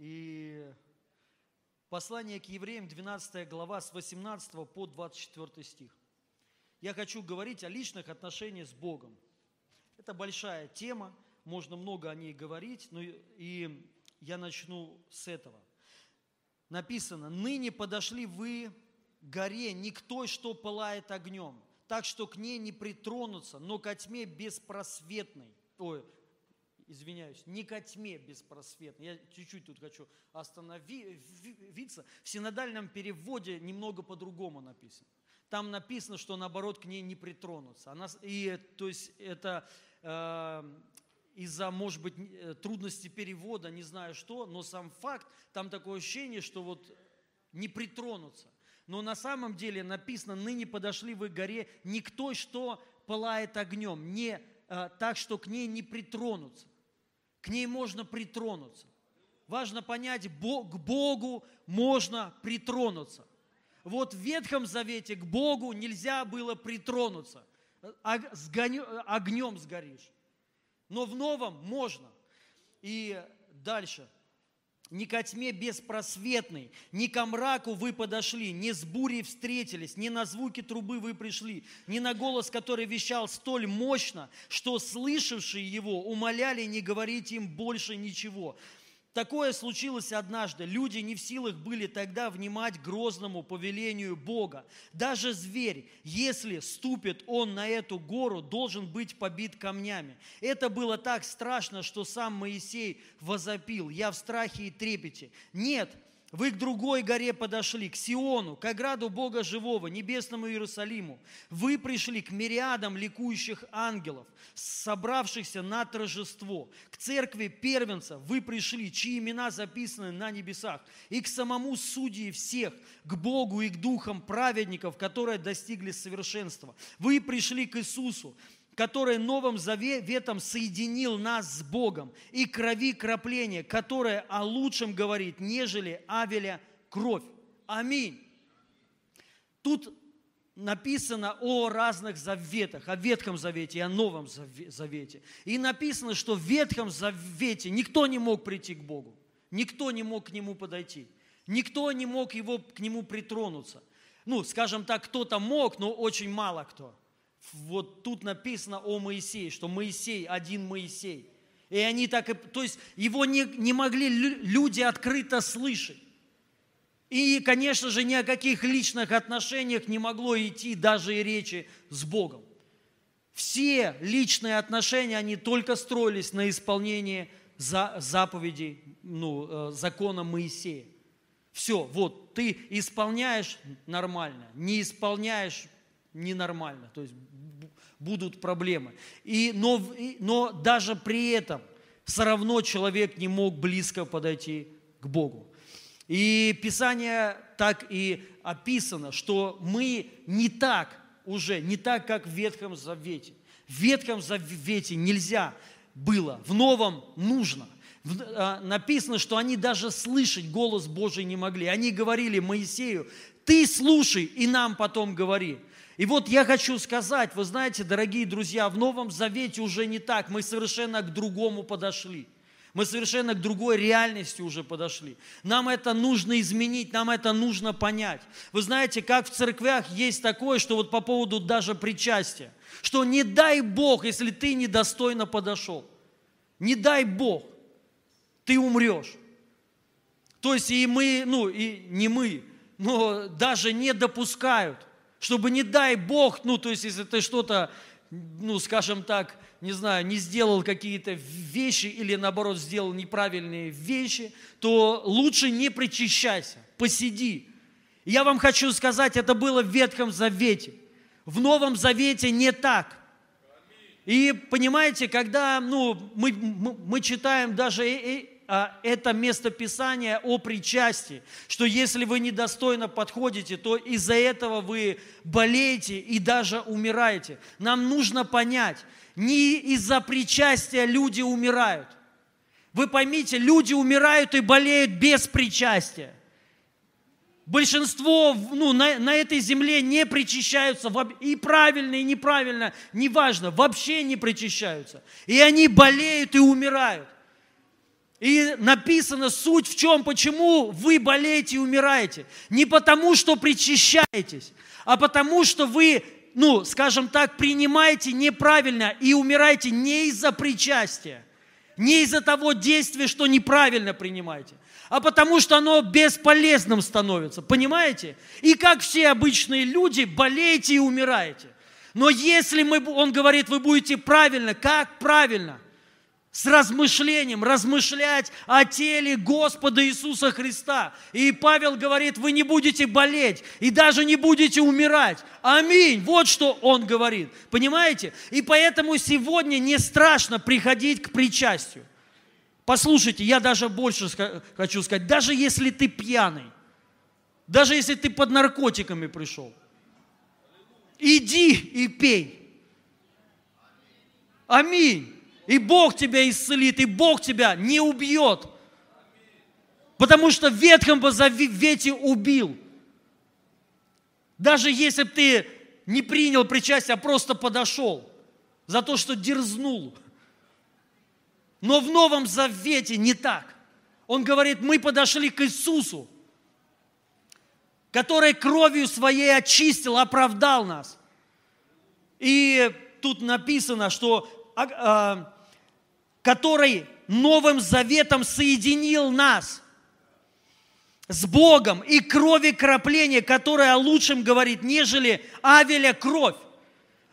И послание к евреям, 12 глава, с 18 по 24 стих. Я хочу говорить о личных отношениях с Богом. Это большая тема, можно много о ней говорить, но и я начну с этого. Написано, «Ныне подошли вы горе не к той, что пылает огнем, так что к ней не притронуться, но ко тьме беспросветной». Ой, извиняюсь, не ко тьме беспросветной. Я чуть-чуть тут хочу остановиться. В синодальном переводе немного по-другому написано. Там написано, что наоборот к ней не притронуться. Она, и, то есть это э, из-за, может быть, э, трудности перевода, не знаю что, но сам факт, там такое ощущение, что вот не притронуться. Но на самом деле написано, ныне подошли вы к горе не к той, что пылает огнем, не а, так, что к ней не притронуться. К ней можно притронуться. Важно понять, к Богу можно притронуться. Вот в Ветхом Завете к Богу нельзя было притронуться. Огнем сгоришь. Но в Новом можно. И дальше. Не ко тьме беспросветной, не ко мраку вы подошли, не с бурей встретились, не на звуки трубы вы пришли, не на голос, который вещал столь мощно, что слышавшие его умоляли не говорить им больше ничего. Такое случилось однажды. Люди не в силах были тогда внимать грозному повелению Бога. Даже зверь, если ступит он на эту гору, должен быть побит камнями. Это было так страшно, что сам Моисей возопил. Я в страхе и трепете. Нет, вы к другой горе подошли, к Сиону, к ограду Бога Живого, небесному Иерусалиму. Вы пришли к мириадам ликующих ангелов, собравшихся на торжество. К церкви первенца вы пришли, чьи имена записаны на небесах. И к самому судьи всех, к Богу и к духам праведников, которые достигли совершенства. Вы пришли к Иисусу, который Новым Заветом соединил нас с Богом, и крови крапления, которое о лучшем говорит, нежели Авеля кровь. Аминь. Тут написано о разных заветах, о Ветхом Завете и о Новом Завете. И написано, что в Ветхом Завете никто не мог прийти к Богу, никто не мог к Нему подойти, никто не мог его, к Нему притронуться. Ну, скажем так, кто-то мог, но очень мало кто вот тут написано о Моисее, что Моисей, один Моисей. И они так и, то есть его не, не могли люди открыто слышать. И, конечно же, ни о каких личных отношениях не могло идти даже и речи с Богом. Все личные отношения, они только строились на исполнении заповедей, ну, э, закона Моисея. Все, вот, ты исполняешь нормально, не исполняешь ненормально. То есть будут проблемы. И, но, но даже при этом все равно человек не мог близко подойти к Богу. И Писание так и описано, что мы не так уже, не так, как в Ветхом Завете. В Ветхом Завете нельзя было, в Новом нужно. А, написано, что они даже слышать голос Божий не могли. Они говорили Моисею, ты слушай и нам потом говори. И вот я хочу сказать, вы знаете, дорогие друзья, в Новом Завете уже не так, мы совершенно к другому подошли. Мы совершенно к другой реальности уже подошли. Нам это нужно изменить, нам это нужно понять. Вы знаете, как в церквях есть такое, что вот по поводу даже причастия, что не дай Бог, если ты недостойно подошел. Не дай Бог, ты умрешь. То есть и мы, ну и не мы, но даже не допускают чтобы не дай Бог, ну, то есть, если ты что-то, ну, скажем так, не знаю, не сделал какие-то вещи или, наоборот, сделал неправильные вещи, то лучше не причащайся, посиди. Я вам хочу сказать, это было в Ветхом Завете. В Новом Завете не так. И понимаете, когда ну, мы, мы, мы читаем даже это местописание о причастии, что если вы недостойно подходите, то из-за этого вы болеете и даже умираете. Нам нужно понять, не из-за причастия люди умирают. Вы поймите, люди умирают и болеют без причастия. Большинство ну, на, на этой земле не причащаются, и правильно, и неправильно, неважно, вообще не причащаются. И они болеют и умирают. И написано суть в чем, почему вы болеете и умираете. Не потому, что причащаетесь, а потому, что вы, ну, скажем так, принимаете неправильно и умираете не из-за причастия, не из-за того действия, что неправильно принимаете, а потому что оно бесполезным становится. Понимаете? И как все обычные люди, болеете и умираете. Но если мы, он говорит, вы будете правильно, как правильно – с размышлением, размышлять о теле Господа Иисуса Христа. И Павел говорит, вы не будете болеть и даже не будете умирать. Аминь. Вот что он говорит. Понимаете? И поэтому сегодня не страшно приходить к причастию. Послушайте, я даже больше хочу сказать, даже если ты пьяный, даже если ты под наркотиками пришел, иди и пей. Аминь и Бог тебя исцелит, и Бог тебя не убьет. Потому что в Ветхом Завете убил. Даже если бы ты не принял причастие, а просто подошел за то, что дерзнул. Но в Новом Завете не так. Он говорит, мы подошли к Иисусу, который кровью своей очистил, оправдал нас. И тут написано, что а, а, который Новым Заветом соединил нас с Богом и крови крапления, которая о лучшем говорит, нежели Авеля кровь.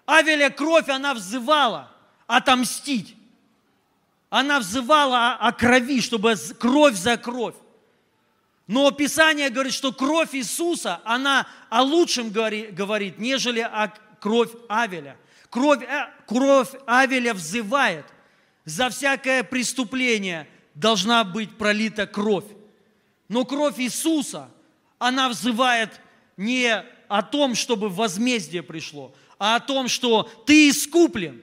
Авеля кровь, она взывала отомстить. Она взывала о, о крови, чтобы кровь за кровь. Но Писание говорит, что кровь Иисуса, она о лучшем говорит, говорит нежели о кровь Авеля. Кровь, э, кровь Авеля взывает за всякое преступление должна быть пролита кровь. Но кровь Иисуса, она взывает не о том, чтобы возмездие пришло, а о том, что ты искуплен,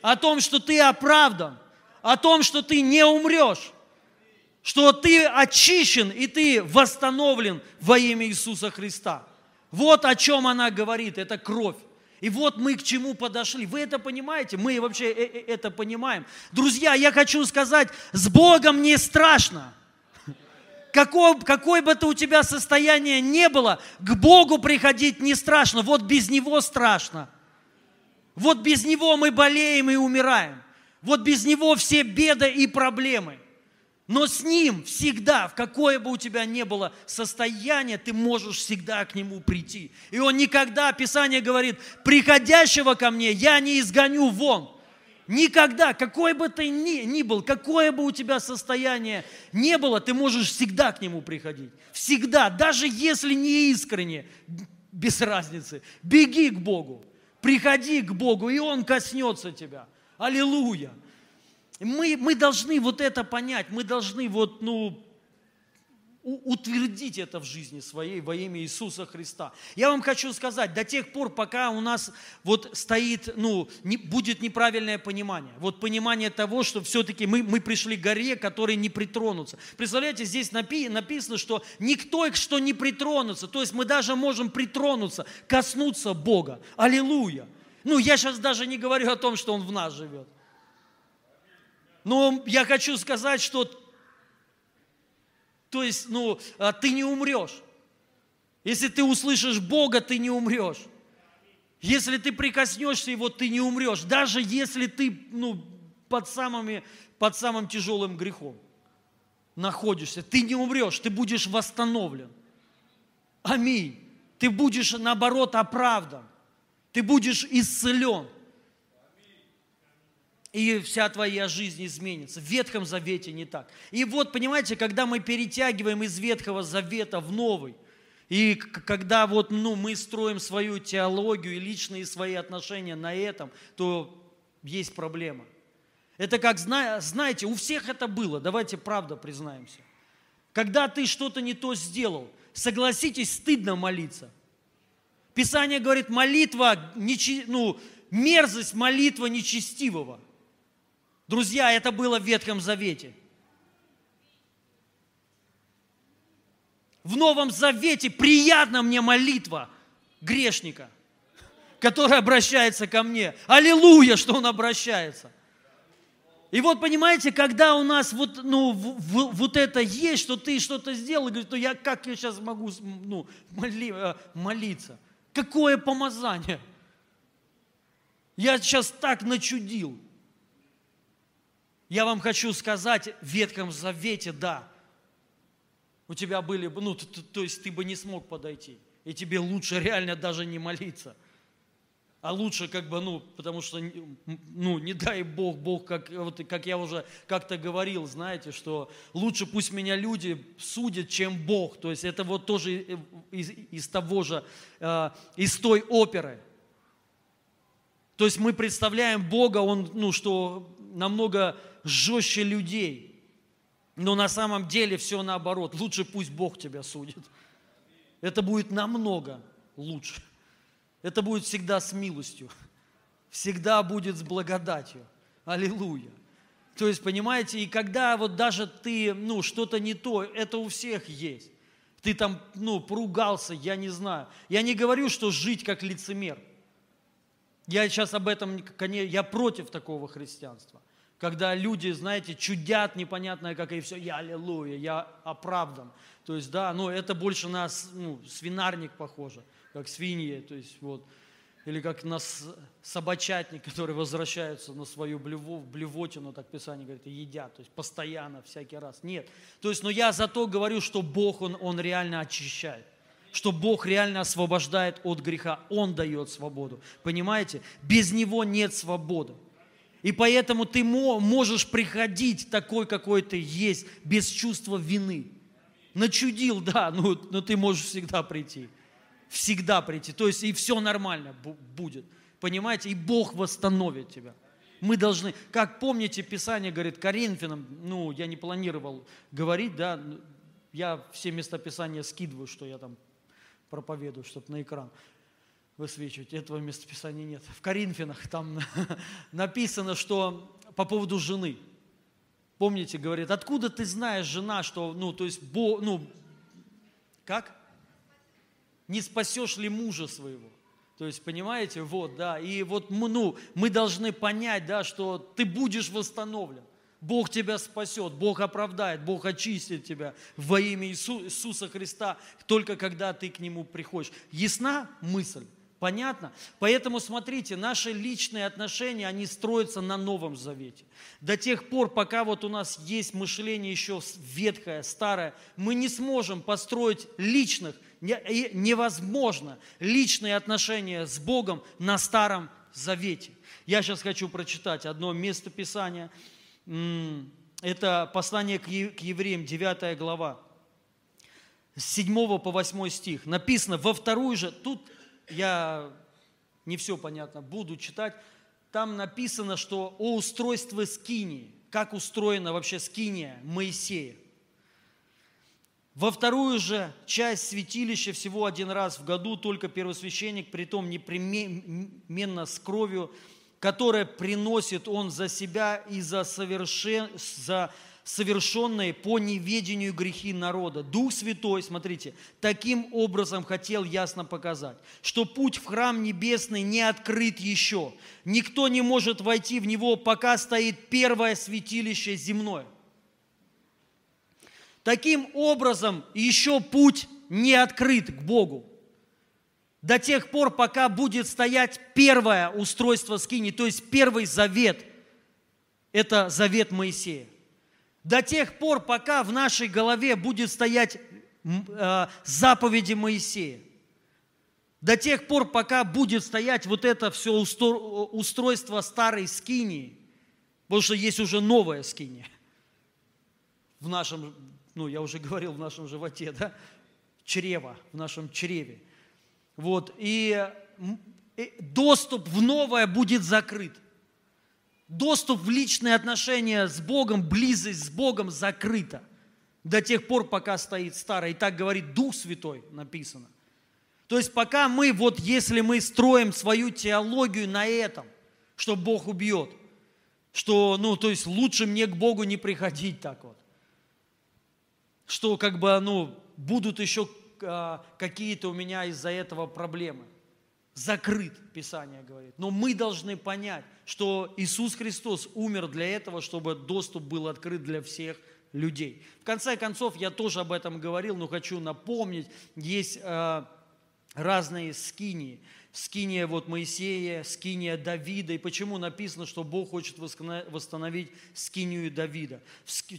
о том, что ты оправдан, о том, что ты не умрешь, что ты очищен и ты восстановлен во имя Иисуса Христа. Вот о чем она говорит, это кровь. И вот мы к чему подошли. Вы это понимаете? Мы вообще э, э, это понимаем. Друзья, я хочу сказать, с Богом не страшно. Какое, какое бы то у тебя состояние не было, к Богу приходить не страшно. Вот без Него страшно. Вот без Него мы болеем и умираем. Вот без Него все беды и проблемы – но с Ним всегда, в какое бы у тебя ни было состояние, ты можешь всегда к Нему прийти. И Он никогда, Писание говорит, приходящего ко мне я не изгоню вон. Никогда, какой бы ты ни, ни был, какое бы у тебя состояние не было, ты можешь всегда к Нему приходить. Всегда, даже если не искренне, без разницы. Беги к Богу, приходи к Богу, и Он коснется тебя. Аллилуйя. Мы, мы должны вот это понять, мы должны вот, ну, утвердить это в жизни своей во имя Иисуса Христа. Я вам хочу сказать, до тех пор, пока у нас вот стоит, ну, не, будет неправильное понимание. Вот понимание того, что все-таки мы, мы пришли к горе, которой не притронуться. Представляете, здесь напи, написано, что никто, что не притронутся. То есть мы даже можем притронуться, коснуться Бога. Аллилуйя. Ну, я сейчас даже не говорю о том, что Он в нас живет. Но я хочу сказать, что то есть, ну, а, ты не умрешь. Если ты услышишь Бога, ты не умрешь. Если ты прикоснешься Его, ты не умрешь. Даже если ты ну, под, самыми, под самым тяжелым грехом находишься, ты не умрешь, ты будешь восстановлен. Аминь. Ты будешь, наоборот, оправдан. Ты будешь исцелен и вся твоя жизнь изменится. В Ветхом Завете не так. И вот, понимаете, когда мы перетягиваем из Ветхого Завета в Новый, и когда вот, ну, мы строим свою теологию и личные свои отношения на этом, то есть проблема. Это как, знаете, у всех это было, давайте правда признаемся. Когда ты что-то не то сделал, согласитесь, стыдно молиться. Писание говорит, молитва, ну, мерзость молитва нечестивого – Друзья, это было в Ветхом Завете. В Новом Завете приятна мне молитва грешника, который обращается ко мне. Аллилуйя, что он обращается. И вот понимаете, когда у нас вот, ну, в, в, вот это есть, что ты что-то сделал, и говоришь, ну я как я сейчас могу ну, моли, э, молиться? Какое помазание? Я сейчас так начудил. Я вам хочу сказать, в Ветхом Завете, да, у тебя были, ну, то, то есть ты бы не смог подойти. И тебе лучше реально даже не молиться – а лучше как бы, ну, потому что, ну, не дай Бог, Бог, как, вот, как я уже как-то говорил, знаете, что лучше пусть меня люди судят, чем Бог. То есть это вот тоже из, из того же, э, из той оперы. То есть мы представляем Бога, Он, ну, что намного жестче людей. Но на самом деле все наоборот. Лучше пусть Бог тебя судит. Это будет намного лучше. Это будет всегда с милостью, всегда будет с благодатью. Аллилуйя. То есть, понимаете, и когда вот даже ты, ну, что-то не то, это у всех есть. Ты там, ну, поругался, я не знаю. Я не говорю, что жить как лицемер. Я сейчас об этом, я против такого христианства. Когда люди, знаете, чудят непонятное, как и все, я аллилуйя, я оправдан. То есть, да, ну, это больше на ну, свинарник похоже как свиньи, то есть вот, или как на собачатник, которые возвращаются на свою блево, блевотину, так Писание говорит, и едят, то есть постоянно, всякий раз. Нет. То есть, но я зато говорю, что Бог, Он, он реально очищает что Бог реально освобождает от греха. Он дает свободу. Понимаете? Без Него нет свободы. И поэтому ты можешь приходить такой, какой ты есть, без чувства вины. Начудил, да, но, но ты можешь всегда прийти всегда прийти. То есть и все нормально будет. Понимаете? И Бог восстановит тебя. Мы должны, как помните, Писание говорит Коринфянам, ну, я не планировал говорить, да, я все места Писания скидываю, что я там проповедую, чтобы на экран высвечивать. Этого местописания нет. В Коринфянах там написано, что по поводу жены. Помните, говорит, откуда ты знаешь, жена, что, ну, то есть, бо, ну, как? не спасешь ли мужа своего? То есть, понимаете, вот, да, и вот ну, мы должны понять, да, что ты будешь восстановлен. Бог тебя спасет, Бог оправдает, Бог очистит тебя во имя Иису, Иисуса Христа, только когда ты к Нему приходишь. Ясна мысль? Понятно? Поэтому смотрите, наши личные отношения, они строятся на Новом Завете. До тех пор, пока вот у нас есть мышление еще ветхое, старое, мы не сможем построить личных, невозможно личные отношения с Богом на Старом Завете. Я сейчас хочу прочитать одно место Писания. Это послание к евреям, 9 глава, с 7 по 8 стих. Написано, во вторую же, тут я не все понятно, буду читать, там написано, что о устройстве скинии, как устроена вообще скиния Моисея. Во вторую же часть святилища всего один раз в году только первосвященник, притом непременно с кровью, которая приносит он за себя и за, совершен, за совершенные по неведению грехи народа. Дух Святой, смотрите, таким образом хотел ясно показать, что путь в храм небесный не открыт еще. Никто не может войти в него, пока стоит первое святилище земное – Таким образом, еще путь не открыт к Богу. До тех пор, пока будет стоять первое устройство скини, то есть первый завет, это завет Моисея. До тех пор, пока в нашей голове будет стоять э, заповеди Моисея. До тех пор, пока будет стоять вот это все устройство старой скинии, потому что есть уже новая скиния в нашем ну, я уже говорил, в нашем животе, да, чрево, в нашем чреве. Вот, и доступ в новое будет закрыт. Доступ в личные отношения с Богом, близость с Богом закрыта до тех пор, пока стоит старое. И так говорит Дух Святой, написано. То есть пока мы, вот если мы строим свою теологию на этом, что Бог убьет, что, ну, то есть лучше мне к Богу не приходить так вот что как бы, ну, будут еще какие-то у меня из-за этого проблемы. закрыт, Писание говорит. Но мы должны понять, что Иисус Христос умер для этого, чтобы доступ был открыт для всех людей. В конце концов, я тоже об этом говорил, но хочу напомнить, есть э, разные скинии скиния вот Моисея, скиния Давида. И почему написано, что Бог хочет восстановить скинию Давида?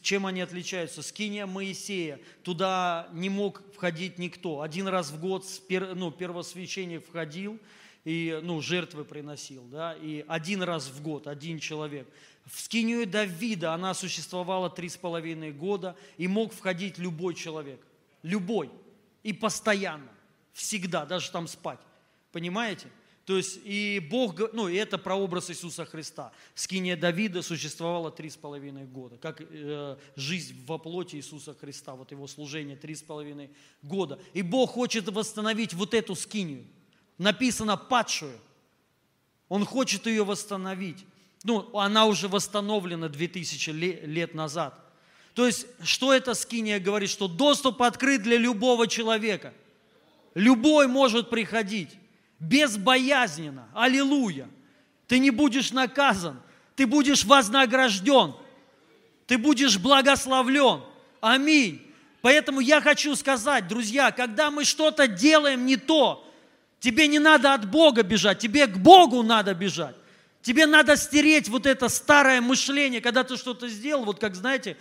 Чем они отличаются? Скиния Моисея, туда не мог входить никто. Один раз в год ну, первосвященник входил, и ну, жертвы приносил, да, и один раз в год, один человек. В скинию Давида она существовала три с половиной года, и мог входить любой человек, любой, и постоянно, всегда, даже там спать. Понимаете? То есть и Бог, ну и это прообраз Иисуса Христа. Скиния Давида существовала три с половиной года, как э, жизнь во плоти Иисуса Христа, вот его служение три с половиной года. И Бог хочет восстановить вот эту скинию. Написано падшую. Он хочет ее восстановить. Ну, она уже восстановлена 2000 лет назад. То есть, что эта скиния говорит? Что доступ открыт для любого человека. Любой может приходить безбоязненно. Аллилуйя. Ты не будешь наказан, ты будешь вознагражден, ты будешь благословлен. Аминь. Поэтому я хочу сказать, друзья, когда мы что-то делаем не то, тебе не надо от Бога бежать, тебе к Богу надо бежать. Тебе надо стереть вот это старое мышление, когда ты что-то сделал, вот как знаете,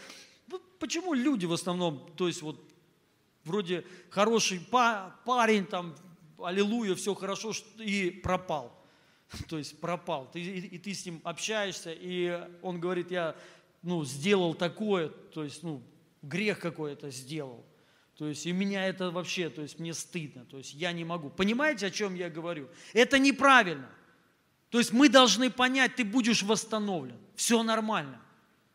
почему люди в основном, то есть вот вроде хороший парень, там аллилуйя, все хорошо, и пропал. То есть пропал. Ты, и, и ты с ним общаешься, и он говорит, я ну, сделал такое, то есть ну, грех какой-то сделал. То есть и меня это вообще, то есть мне стыдно, то есть я не могу. Понимаете, о чем я говорю? Это неправильно. То есть мы должны понять, ты будешь восстановлен. Все нормально.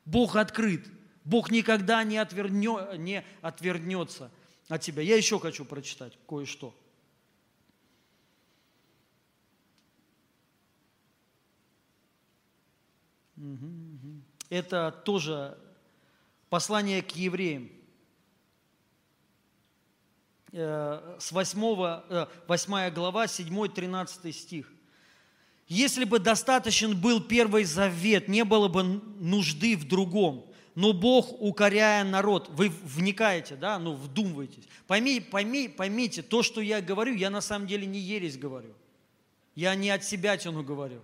Бог открыт. Бог никогда не, отвернё, не отвернется от тебя. Я еще хочу прочитать кое-что. Это тоже послание к евреям. Э, с 8, 8 э, глава, 7-13 стих. Если бы достаточен был первый завет, не было бы нужды в другом. Но Бог, укоряя народ, вы вникаете, да, ну, вдумываетесь. Пойми, пойми, поймите, то, что я говорю, я на самом деле не ересь говорю. Я не от себя тяну говорю.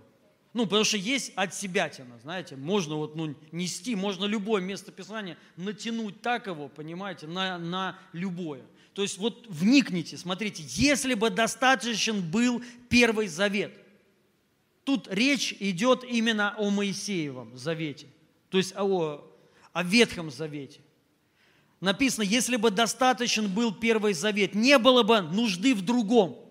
Ну, потому что есть от себя тяна, знаете, можно вот, ну, нести, можно любое место Писания натянуть так его, понимаете, на, на любое. То есть вот вникните, смотрите, если бы достаточен был Первый Завет, тут речь идет именно о Моисеевом Завете, то есть о, о Ветхом Завете. Написано, если бы достаточен был Первый Завет, не было бы нужды в другом.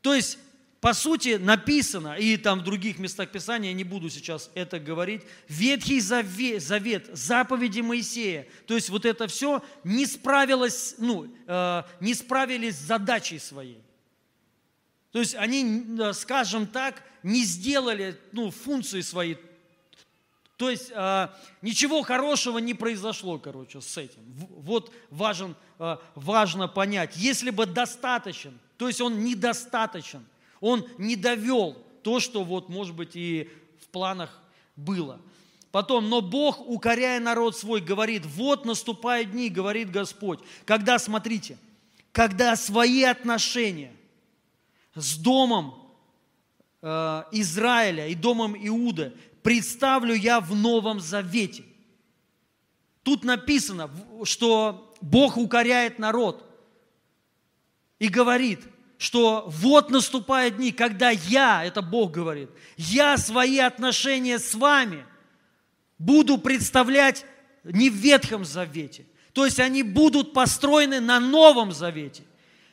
То есть по сути, написано, и там в других местах Писания, я не буду сейчас это говорить, Ветхий Завет, Завет заповеди Моисея, то есть вот это все не справилось, ну, э, не справились с задачей своей. То есть они, скажем так, не сделали ну, функции свои. То есть э, ничего хорошего не произошло, короче, с этим. Вот важен, э, важно понять. Если бы достаточен, то есть он недостаточен – он не довел то, что вот, может быть, и в планах было. Потом, но Бог, укоряя народ свой, говорит, вот наступают дни, говорит Господь, когда, смотрите, когда свои отношения с домом э, Израиля и домом Иуда представлю я в Новом Завете. Тут написано, что Бог укоряет народ и говорит – что вот наступают дни, когда я, это Бог говорит, я свои отношения с вами буду представлять не в Ветхом Завете. То есть они будут построены на Новом Завете,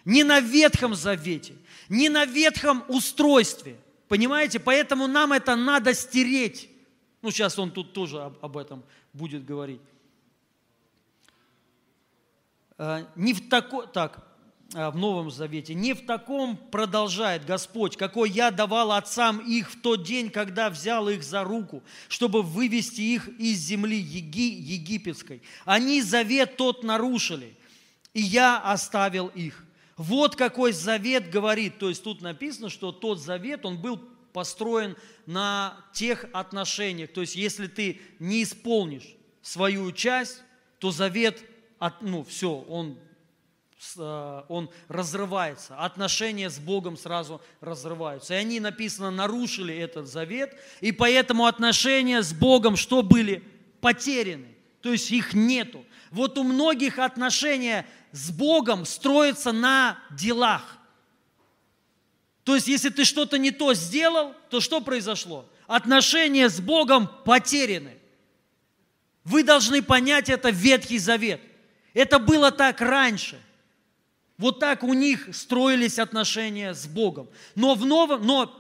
не на Ветхом Завете, не на ветхом устройстве. Понимаете? Поэтому нам это надо стереть. Ну, сейчас он тут тоже об этом будет говорить. Э, не в такой... Так, в Новом Завете. Не в таком продолжает Господь, какой я давал отцам их в тот день, когда взял их за руку, чтобы вывести их из земли Еги, египетской. Они завет тот нарушили, и я оставил их. Вот какой завет говорит. То есть тут написано, что тот завет, он был построен на тех отношениях. То есть если ты не исполнишь свою часть, то завет, ну все, он, э, он разрывается. Отношения с Богом сразу разрываются. И они, написано, нарушили этот завет, и поэтому отношения с Богом что были? Потеряны. То есть их нету. Вот у многих отношения с Богом строятся на делах. То есть, если ты что-то не то сделал, то что произошло? Отношения с Богом потеряны. Вы должны понять это Ветхий Завет. Это было так раньше. Вот так у них строились отношения с Богом. Но в новом, но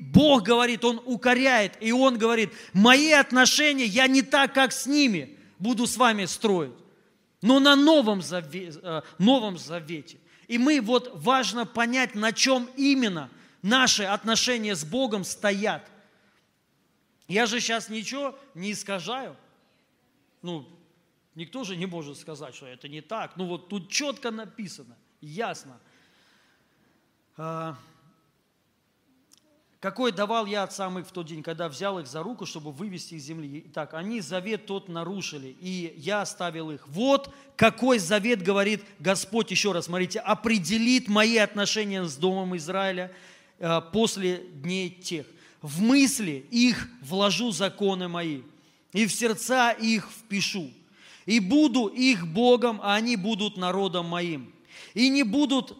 Бог говорит, Он укоряет, и Он говорит, мои отношения, я не так, как с ними буду с вами строить, но на Новом Завете. Э, Новом Завете. И мы вот важно понять, на чем именно наши отношения с Богом стоят. Я же сейчас ничего не искажаю. Ну, никто же не может сказать, что это не так. Ну вот тут четко написано, ясно. А, какой давал я отцам их в тот день, когда взял их за руку, чтобы вывести с земли. Так, они завет тот нарушили, и я оставил их. Вот какой завет говорит Господь, еще раз, смотрите, определит мои отношения с Домом Израиля э, после дней тех. В мысли их вложу законы мои, и в сердца их впишу. И буду их Богом, а они будут народом моим. И не будут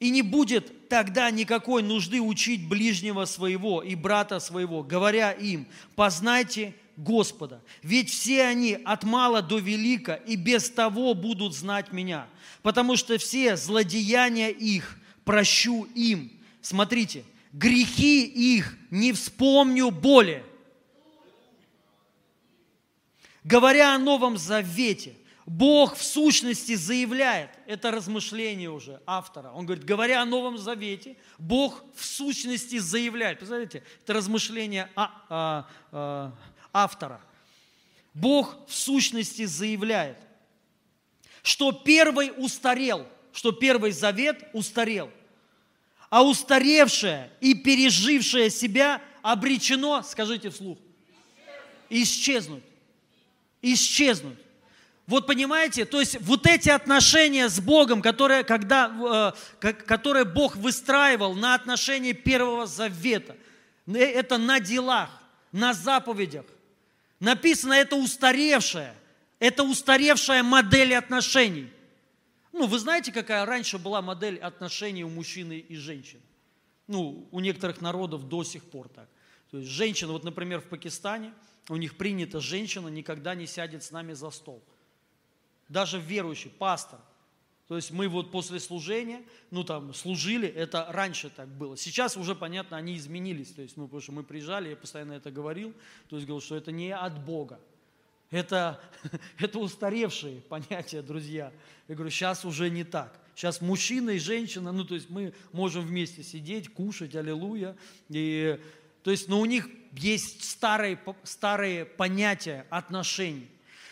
и не будет тогда никакой нужды учить ближнего своего и брата своего, говоря им, познайте Господа. Ведь все они от мала до велика и без того будут знать меня, потому что все злодеяния их прощу им. Смотрите, грехи их не вспомню более. Говоря о Новом Завете, Бог в сущности заявляет, это размышление уже автора, он говорит, говоря о Новом Завете, Бог в сущности заявляет, представляете, это размышление а, а, а, автора. Бог в сущности заявляет, что первый устарел, что первый завет устарел, а устаревшее и пережившее себя обречено, скажите вслух, исчезнуть. Исчезнуть. Вот понимаете, то есть вот эти отношения с Богом, которые, когда, э, которые Бог выстраивал на отношении Первого Завета, э, это на делах, на заповедях. Написано, это устаревшая, это устаревшая модель отношений. Ну, вы знаете, какая раньше была модель отношений у мужчины и женщины? Ну, у некоторых народов до сих пор так. То есть женщина, вот, например, в Пакистане, у них принято, женщина никогда не сядет с нами за стол – даже верующий, пастор. То есть мы вот после служения, ну там, служили, это раньше так было. Сейчас уже, понятно, они изменились. То есть, ну, потому что мы приезжали, я постоянно это говорил, то есть говорил, что это не от Бога. Это, это устаревшие понятия, друзья. Я говорю, сейчас уже не так. Сейчас мужчина и женщина, ну, то есть мы можем вместе сидеть, кушать, аллилуйя. И, то есть, но у них есть старые, старые понятия отношений.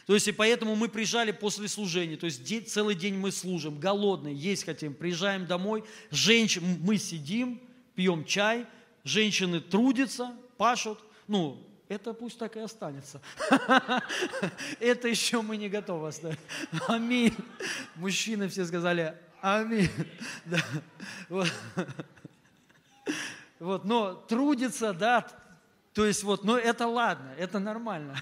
То есть и поэтому мы приезжали после служения, то есть день, целый день мы служим, голодные, есть хотим, приезжаем домой, женщин, мы сидим, пьем чай, женщины трудятся, пашут, ну, это пусть так и останется. Это еще мы не готовы оставить. Аминь. Мужчины все сказали аминь. Да. Вот. вот, но трудится, да, то есть вот, но это ладно, это нормально.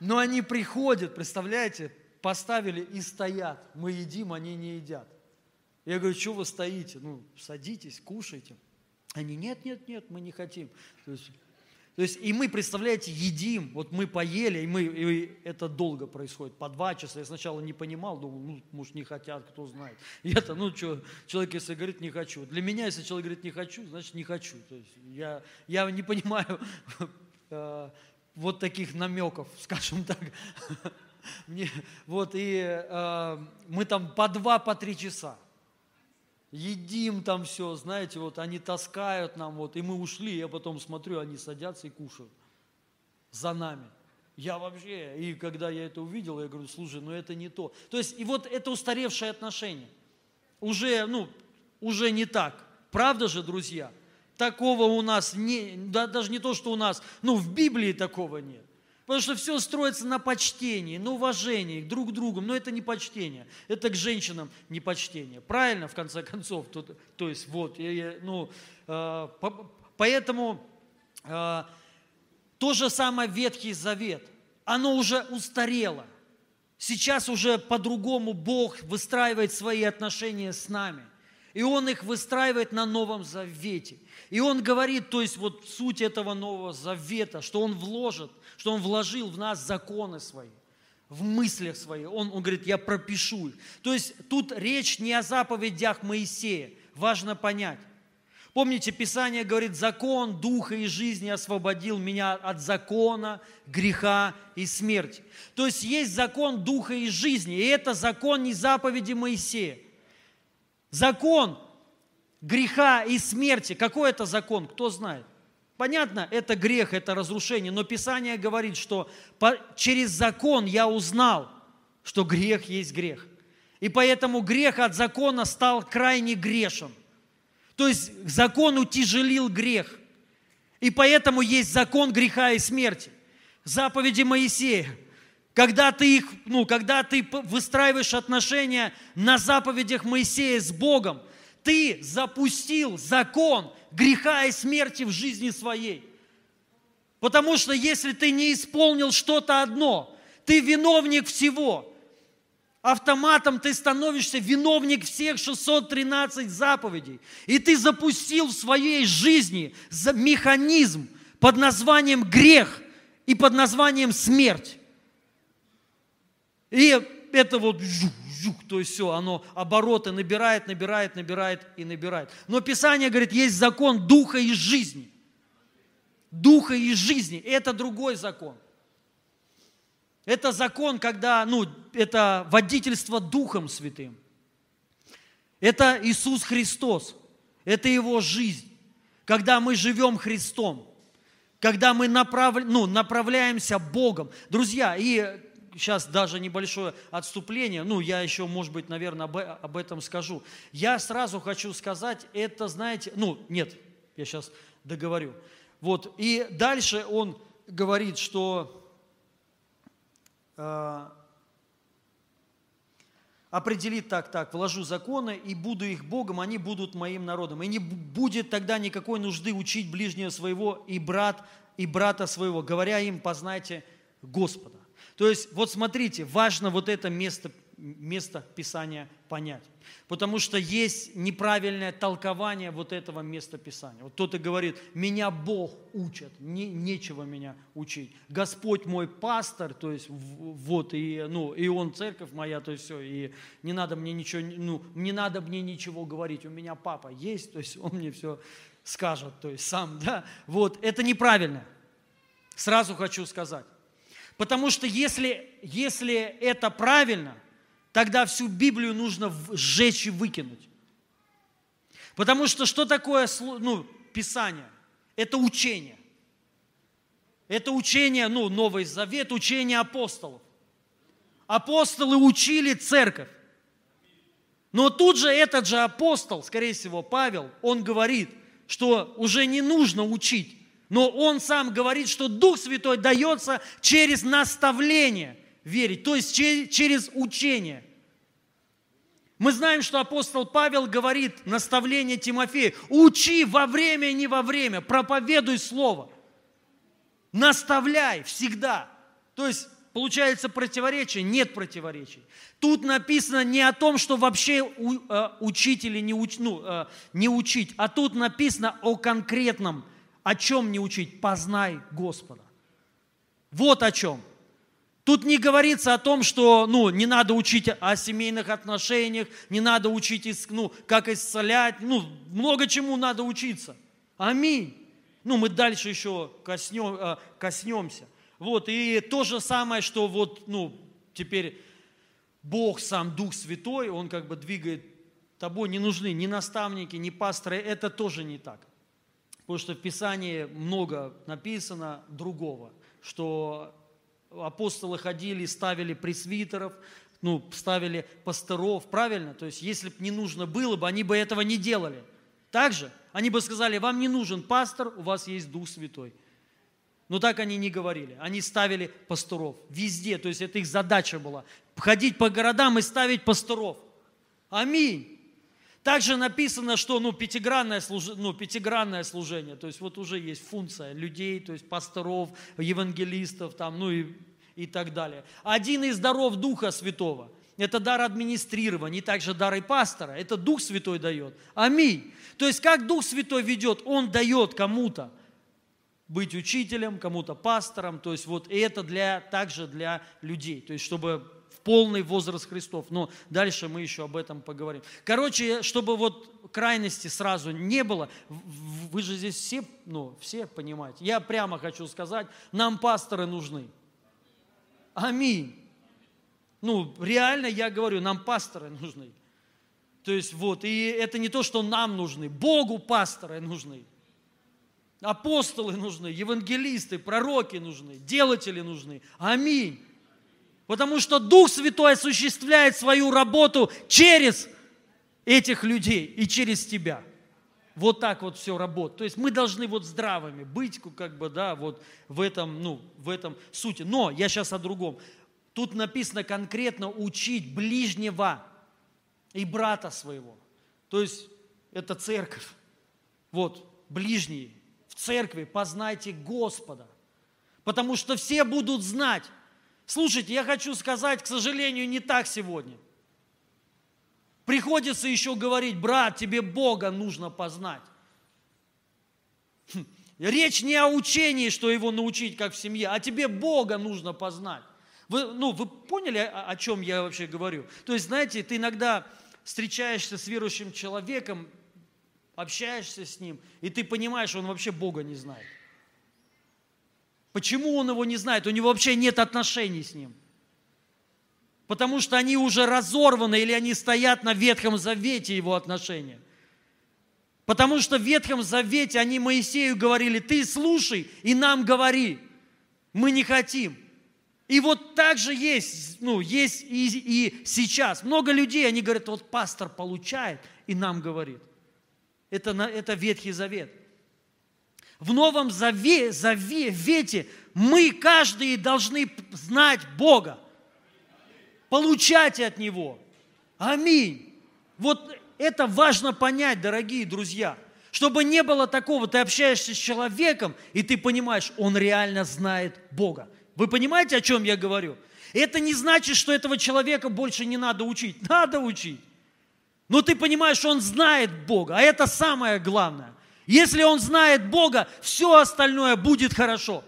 Но они приходят, представляете, поставили и стоят. Мы едим, они не едят. Я говорю, что вы стоите? Ну, садитесь, кушайте. Они, нет, нет, нет, мы не хотим. То есть, то есть и мы, представляете, едим, вот мы поели, и, мы, и это долго происходит, по два часа. Я сначала не понимал, думал, ну, может, не хотят, кто знает. И это, ну, что, человек, если говорит, не хочу. Для меня, если человек говорит, не хочу, значит, не хочу. То есть я, я не понимаю, э, вот таких намеков, скажем так. Мне, вот, и э, мы там по два, по три часа едим там все, знаете, вот они таскают нам, вот, и мы ушли, я потом смотрю, они садятся и кушают за нами. Я вообще, и когда я это увидел, я говорю, слушай, ну это не то. То есть, и вот это устаревшее отношение. уже, ну, уже не так. Правда же, друзья? Такого у нас не, да, даже не то, что у нас, ну, в Библии такого нет. Потому что все строится на почтении, на уважении друг к другу. Но это не почтение. Это к женщинам не почтение. Правильно, в конце концов? То, то есть, вот, ну, э, поэтому э, то же самое Ветхий Завет. Оно уже устарело. Сейчас уже по-другому Бог выстраивает свои отношения с нами. И Он их выстраивает на Новом Завете. И Он говорит, то есть вот суть этого Нового Завета, что Он вложит что Он вложил в нас законы свои, в мыслях своих. Он, он говорит, я пропишу их. То есть тут речь не о заповедях Моисея. Важно понять. Помните, Писание говорит, закон духа и жизни освободил меня от закона, греха и смерти. То есть есть закон духа и жизни, и это закон не заповеди Моисея. Закон греха и смерти. Какой это закон? Кто знает? Понятно, это грех, это разрушение, но Писание говорит, что через закон я узнал, что грех есть грех. И поэтому грех от закона стал крайне грешен. То есть закон утяжелил грех. И поэтому есть закон греха и смерти. Заповеди Моисея. Когда ты, их, ну, когда ты выстраиваешь отношения на заповедях Моисея с Богом, ты запустил закон греха и смерти в жизни своей. Потому что если ты не исполнил что-то одно, ты виновник всего. Автоматом ты становишься виновник всех 613 заповедей. И ты запустил в своей жизни механизм под названием грех и под названием смерть. И это вот жух, то есть все, оно обороты набирает, набирает, набирает и набирает. Но Писание говорит, есть закон духа и жизни. Духа и жизни. Это другой закон. Это закон, когда, ну, это водительство Духом Святым. Это Иисус Христос. Это Его жизнь. Когда мы живем Христом. Когда мы направ, ну, направляемся Богом. Друзья, и сейчас даже небольшое отступление, ну, я еще, может быть, наверное, об, этом скажу. Я сразу хочу сказать, это, знаете, ну, нет, я сейчас договорю. Вот, и дальше он говорит, что э, определит так, так, вложу законы и буду их Богом, они будут моим народом. И не будет тогда никакой нужды учить ближнего своего и брат, и брата своего, говоря им, познайте Господа. То есть, вот смотрите, важно вот это место, место Писания понять. Потому что есть неправильное толкование вот этого места Писания. Вот кто-то говорит, меня Бог учит, не, нечего меня учить. Господь мой пастор, то есть вот, и, ну, и он церковь моя, то есть все, и не надо мне ничего, ну, не надо мне ничего говорить, у меня папа есть, то есть он мне все скажет, то есть сам, да, вот, это неправильно. Сразу хочу сказать. Потому что если, если это правильно, тогда всю Библию нужно сжечь и выкинуть. Потому что что такое ну, Писание? Это учение. Это учение, ну, Новый Завет, учение апостолов. Апостолы учили церковь. Но тут же этот же апостол, скорее всего, Павел, он говорит, что уже не нужно учить, но он сам говорит, что Дух Святой дается через наставление верить, то есть через учение. Мы знаем, что апостол Павел говорит наставление Тимофею, учи во время и не во время, проповедуй Слово, наставляй всегда. То есть получается противоречие? Нет противоречий. Тут написано не о том, что вообще э, учить или не, уч, ну, э, не учить, а тут написано о конкретном о чем не учить? Познай Господа. Вот о чем. Тут не говорится о том, что ну, не надо учить о семейных отношениях, не надо учить, ну, как исцелять, ну, много чему надо учиться. Аминь. Ну, мы дальше еще коснем, э, коснемся. Вот, и то же самое, что вот, ну, теперь Бог, сам Дух Святой, Он как бы двигает тобой, не нужны ни наставники, ни пасторы, это тоже не так. Потому что в Писании много написано другого, что апостолы ходили, ставили пресвитеров, ну, ставили пасторов, правильно? То есть, если бы не нужно было бы, они бы этого не делали. Так же? Они бы сказали, вам не нужен пастор, у вас есть Дух Святой. Но так они не говорили. Они ставили пасторов везде. То есть это их задача была. Ходить по городам и ставить пасторов. Аминь. Также написано, что ну, пятигранное, служ... ну, пятигранное служение, то есть вот уже есть функция людей, то есть пасторов, евангелистов, там, ну и, и так далее. Один из даров Духа Святого – это дар администрирования, и также дар и пастора. Это Дух Святой дает. Аминь. То есть как Дух Святой ведет, Он дает кому-то быть учителем, кому-то пастором, то есть вот и это для, также для людей, то есть чтобы полный возраст Христов. Но дальше мы еще об этом поговорим. Короче, чтобы вот крайности сразу не было, вы же здесь все, ну, все понимаете. Я прямо хочу сказать, нам пасторы нужны. Аминь. Ну, реально я говорю, нам пасторы нужны. То есть вот, и это не то, что нам нужны, Богу пасторы нужны. Апостолы нужны, евангелисты, пророки нужны, делатели нужны. Аминь. Потому что Дух Святой осуществляет свою работу через этих людей и через тебя. Вот так вот все работает. То есть мы должны вот здравыми быть, как бы, да, вот в этом, ну, в этом сути. Но я сейчас о другом. Тут написано конкретно учить ближнего и брата своего. То есть это церковь. Вот, ближние церкви познайте Господа. Потому что все будут знать. Слушайте, я хочу сказать, к сожалению, не так сегодня. Приходится еще говорить, брат, тебе Бога нужно познать. Хм, речь не о учении, что его научить, как в семье, а тебе Бога нужно познать. Вы, ну, вы поняли, о, о чем я вообще говорю? То есть, знаете, ты иногда встречаешься с верующим человеком, общаешься с ним, и ты понимаешь, он вообще Бога не знает. Почему он его не знает? У него вообще нет отношений с ним. Потому что они уже разорваны или они стоят на Ветхом Завете его отношения. Потому что в Ветхом Завете они Моисею говорили, ты слушай и нам говори, мы не хотим. И вот так же есть, ну, есть и, и сейчас. Много людей, они говорят, вот пастор получает и нам говорит. Это, это Ветхий Завет. В Новом Заве, Завете мы каждый должны знать Бога, получать от Него. Аминь. Вот это важно понять, дорогие друзья. Чтобы не было такого, ты общаешься с человеком, и ты понимаешь, он реально знает Бога. Вы понимаете, о чем я говорю? Это не значит, что этого человека больше не надо учить. Надо учить. Но ты понимаешь, он знает Бога, а это самое главное. Если он знает Бога, все остальное будет хорошо.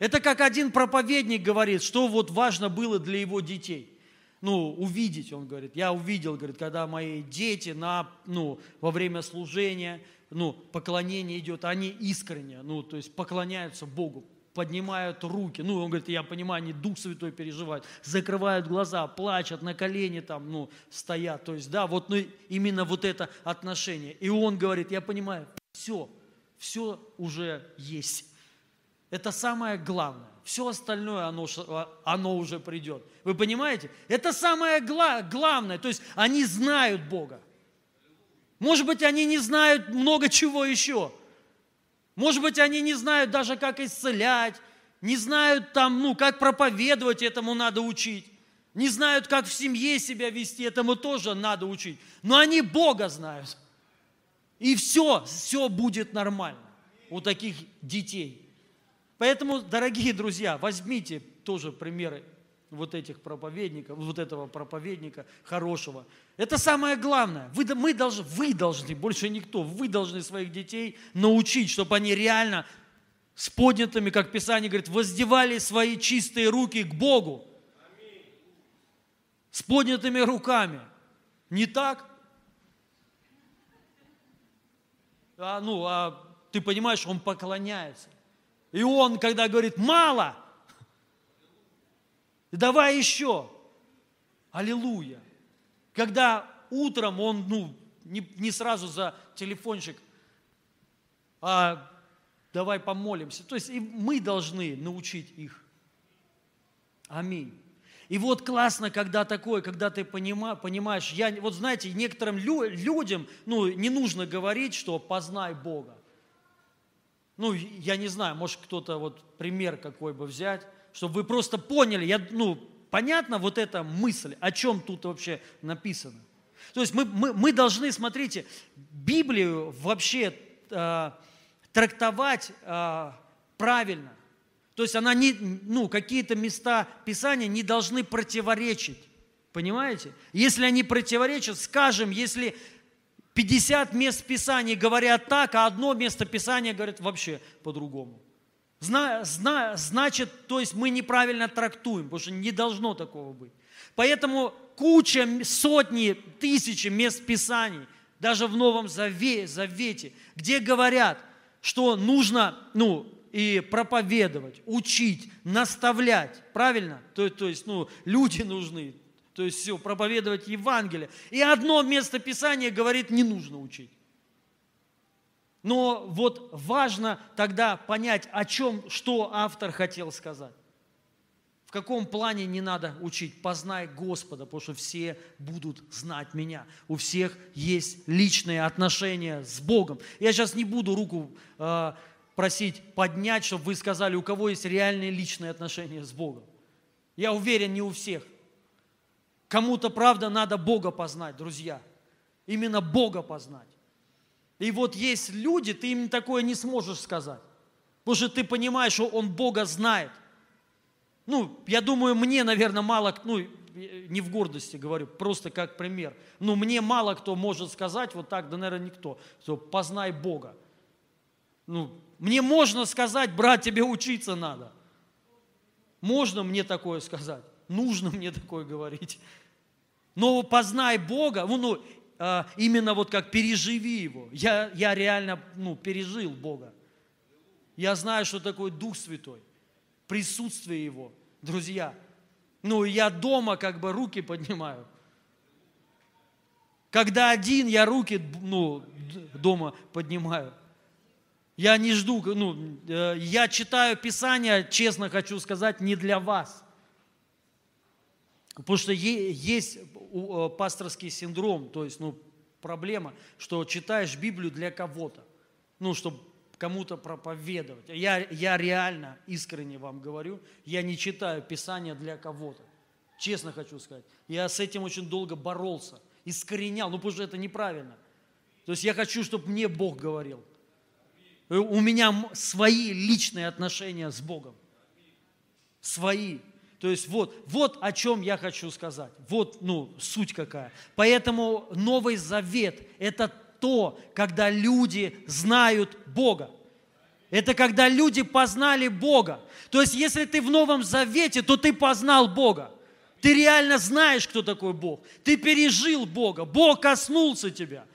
Это как один проповедник говорит, что вот важно было для его детей. Ну, увидеть, он говорит. Я увидел, говорит, когда мои дети на, ну, во время служения, ну, поклонение идет, они искренне, ну, то есть поклоняются Богу, поднимают руки. Ну, он говорит, я понимаю, они Дух Святой переживают, закрывают глаза, плачут, на колени там, ну, стоят. То есть, да, вот ну, именно вот это отношение. И он говорит, я понимаю, все, все уже есть. Это самое главное. Все остальное, оно, оно уже придет. Вы понимаете? Это самое гла- главное. То есть они знают Бога. Может быть, они не знают много чего еще. Может быть, они не знают даже, как исцелять, не знают там, ну, как проповедовать, этому надо учить. Не знают, как в семье себя вести, этому тоже надо учить. Но они Бога знают. И все, все будет нормально у таких детей. Поэтому, дорогие друзья, возьмите тоже примеры вот этих проповедников, вот этого проповедника хорошего. Это самое главное. Вы, мы должны, вы должны, больше никто, вы должны своих детей научить, чтобы они реально с поднятыми, как Писание говорит, воздевали свои чистые руки к Богу. С поднятыми руками. Не так? А, ну, а ты понимаешь, он поклоняется. И он, когда говорит, мало, давай еще. Аллилуйя. Когда утром он, ну, не, не сразу за телефончик, а давай помолимся. То есть и мы должны научить их. Аминь. И вот классно, когда такое, когда ты понима, понимаешь, я, вот знаете, некоторым лю, людям ну, не нужно говорить, что познай Бога. Ну, я не знаю, может кто-то вот пример какой бы взять, чтобы вы просто поняли, я, ну, понятно вот эта мысль, о чем тут вообще написано. То есть мы, мы, мы должны, смотрите, Библию вообще э, трактовать э, правильно. То есть она не, ну, какие-то места Писания не должны противоречить. Понимаете? Если они противоречат, скажем, если 50 мест Писания говорят так, а одно место Писания говорит вообще по-другому. Зна, зна, значит, то есть мы неправильно трактуем, потому что не должно такого быть. Поэтому куча, сотни, тысячи мест Писаний, даже в Новом Завете, где говорят, что нужно, ну, и проповедовать, учить, наставлять, правильно? То, то есть, ну, люди нужны, то есть все, проповедовать Евангелие. И одно место Писания говорит, не нужно учить. Но вот важно тогда понять, о чем, что автор хотел сказать. В каком плане не надо учить? Познай Господа, потому что все будут знать меня. У всех есть личные отношения с Богом. Я сейчас не буду руку э, просить поднять, чтобы вы сказали, у кого есть реальные личные отношения с Богом. Я уверен, не у всех. Кому-то, правда, надо Бога познать, друзья. Именно Бога познать. И вот есть люди, ты им такое не сможешь сказать. Потому что ты понимаешь, что он Бога знает. Ну, я думаю, мне, наверное, мало, ну, не в гордости говорю, просто как пример. Ну, мне мало кто может сказать вот так, да, наверное, никто, что познай Бога. Ну, мне можно сказать, брат, тебе учиться надо. Можно мне такое сказать. Нужно мне такое говорить. Но познай Бога, ну, а, именно вот как переживи Его. Я, я реально ну, пережил Бога. Я знаю, что такое Дух Святой, присутствие Его. Друзья, ну, я дома как бы руки поднимаю. Когда один, я руки ну, дома поднимаю – я не жду, ну, э, я читаю Писание, честно хочу сказать, не для вас. Потому что есть э, пасторский синдром, то есть ну, проблема, что читаешь Библию для кого-то, ну, чтобы кому-то проповедовать. Я, я реально, искренне вам говорю, я не читаю Писание для кого-то. Честно хочу сказать. Я с этим очень долго боролся, искоренял, ну, потому что это неправильно. То есть я хочу, чтобы мне Бог говорил – Э, у меня свои личные отношения с Богом. Свои. То есть вот, вот о чем я хочу сказать. Вот, ну, суть какая. Поэтому Новый Завет – это то, когда люди знают Бога. Это когда люди познали Бога. То есть, если ты в Новом Завете, то ты познал Бога. Ты реально знаешь, кто такой Бог. Ты пережил Бога. Бог коснулся тебя.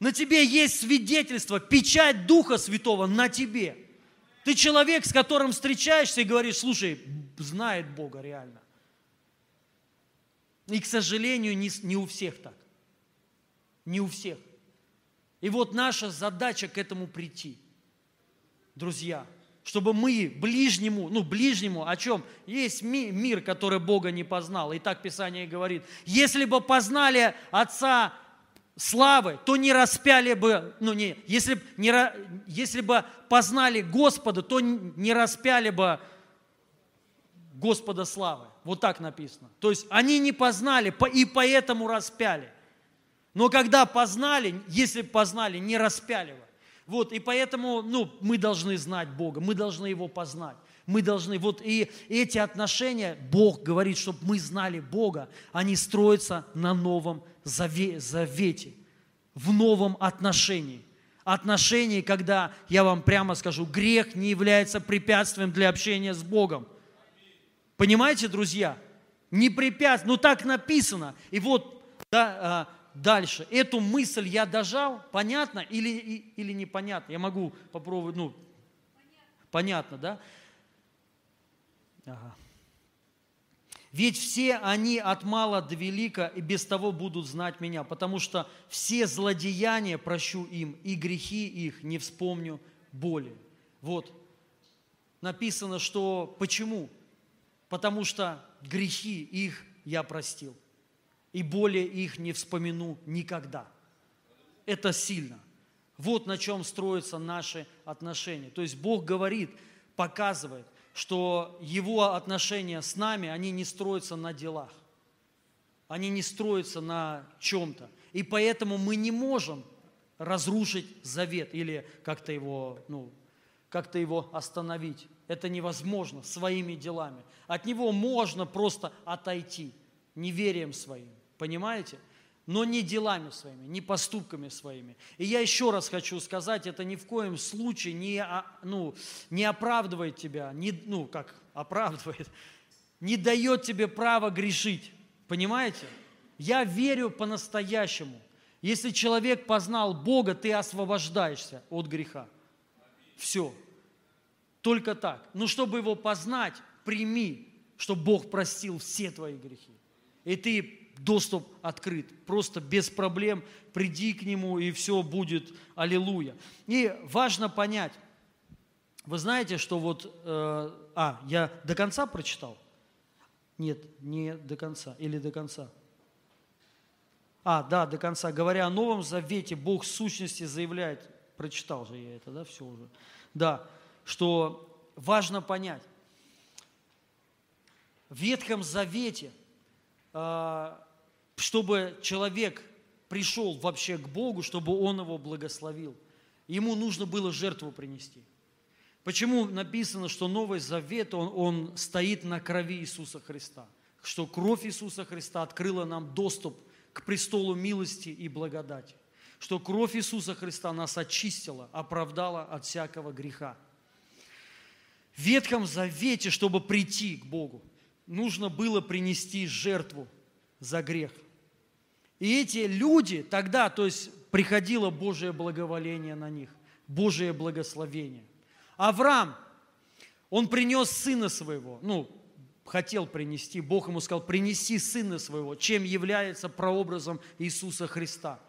На тебе есть свидетельство, печать Духа Святого на тебе. Ты человек, с которым встречаешься и говоришь, слушай, знает Бога реально. И, к сожалению, не, не у всех так. Не у всех. И вот наша задача к этому прийти. Друзья, чтобы мы ближнему, ну ближнему, о чем? Есть ми, мир, который Бога не познал. И так Писание говорит. Если бы познали Отца славы, то не распяли бы, ну не, если, не, если бы познали Господа, то не распяли бы Господа славы. Вот так написано. То есть они не познали и поэтому распяли. Но когда познали, если познали, не распяли бы. Вот, и поэтому ну, мы должны знать Бога, мы должны Его познать. Мы должны, вот и эти отношения, Бог говорит, чтобы мы знали Бога, они строятся на Новом Завете, в новом отношении. Отношении, когда, я вам прямо скажу, грех не является препятствием для общения с Богом. Понимаете, друзья? Не препятствие, ну так написано. И вот да, а, дальше. Эту мысль я дожал, понятно или, или непонятно? Я могу попробовать, ну, понятно, понятно да? Ага. Ведь все они от мала до велика и без того будут знать меня, потому что все злодеяния прощу им, и грехи их не вспомню боли. Вот. Написано, что почему? Потому что, грехи их я простил. И более их не вспомину никогда. Это сильно. Вот на чем строятся наши отношения. То есть Бог говорит, показывает, что Его отношения с нами, они не строятся на делах. Они не строятся на чем-то. И поэтому мы не можем разрушить завет или как-то его, ну, как-то его остановить. Это невозможно своими делами. От него можно просто отойти неверием своим. Понимаете? но не делами своими, не поступками своими. И я еще раз хочу сказать, это ни в коем случае не, ну, не оправдывает тебя, не, ну, как оправдывает, не дает тебе права грешить. Понимаете? Я верю по-настоящему. Если человек познал Бога, ты освобождаешься от греха. Все. Только так. Но чтобы его познать, прими, что Бог простил все твои грехи. И ты доступ открыт. Просто без проблем приди к Нему, и все будет аллилуйя. И важно понять, вы знаете, что вот... Э, а, я до конца прочитал? Нет, не до конца. Или до конца? А, да, до конца. Говоря о Новом Завете, Бог сущности заявляет, прочитал же я это, да, все уже. Да, что важно понять. В Ветхом Завете э, чтобы человек пришел вообще к Богу, чтобы Он его благословил, ему нужно было жертву принести. Почему написано, что Новый Завет, он, он стоит на крови Иисуса Христа? Что кровь Иисуса Христа открыла нам доступ к престолу милости и благодати. Что кровь Иисуса Христа нас очистила, оправдала от всякого греха. Ветхом Завете, чтобы прийти к Богу, нужно было принести жертву за грех. И эти люди тогда, то есть приходило Божие благоволение на них, Божие благословение. Авраам, он принес сына своего, ну, хотел принести, Бог ему сказал, принеси сына своего, чем является прообразом Иисуса Христа.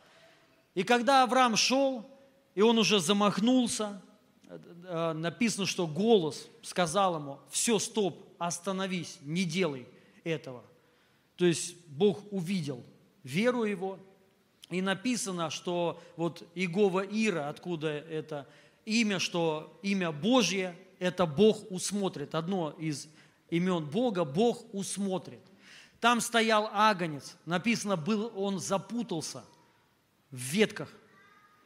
И когда Авраам шел, и он уже замахнулся, написано, что голос сказал ему, все, стоп, остановись, не делай этого. То есть Бог увидел веру его. И написано, что вот Игова Ира, откуда это имя, что имя Божье, это Бог усмотрит. Одно из имен Бога, Бог усмотрит. Там стоял агонец, написано, был, он запутался в ветках.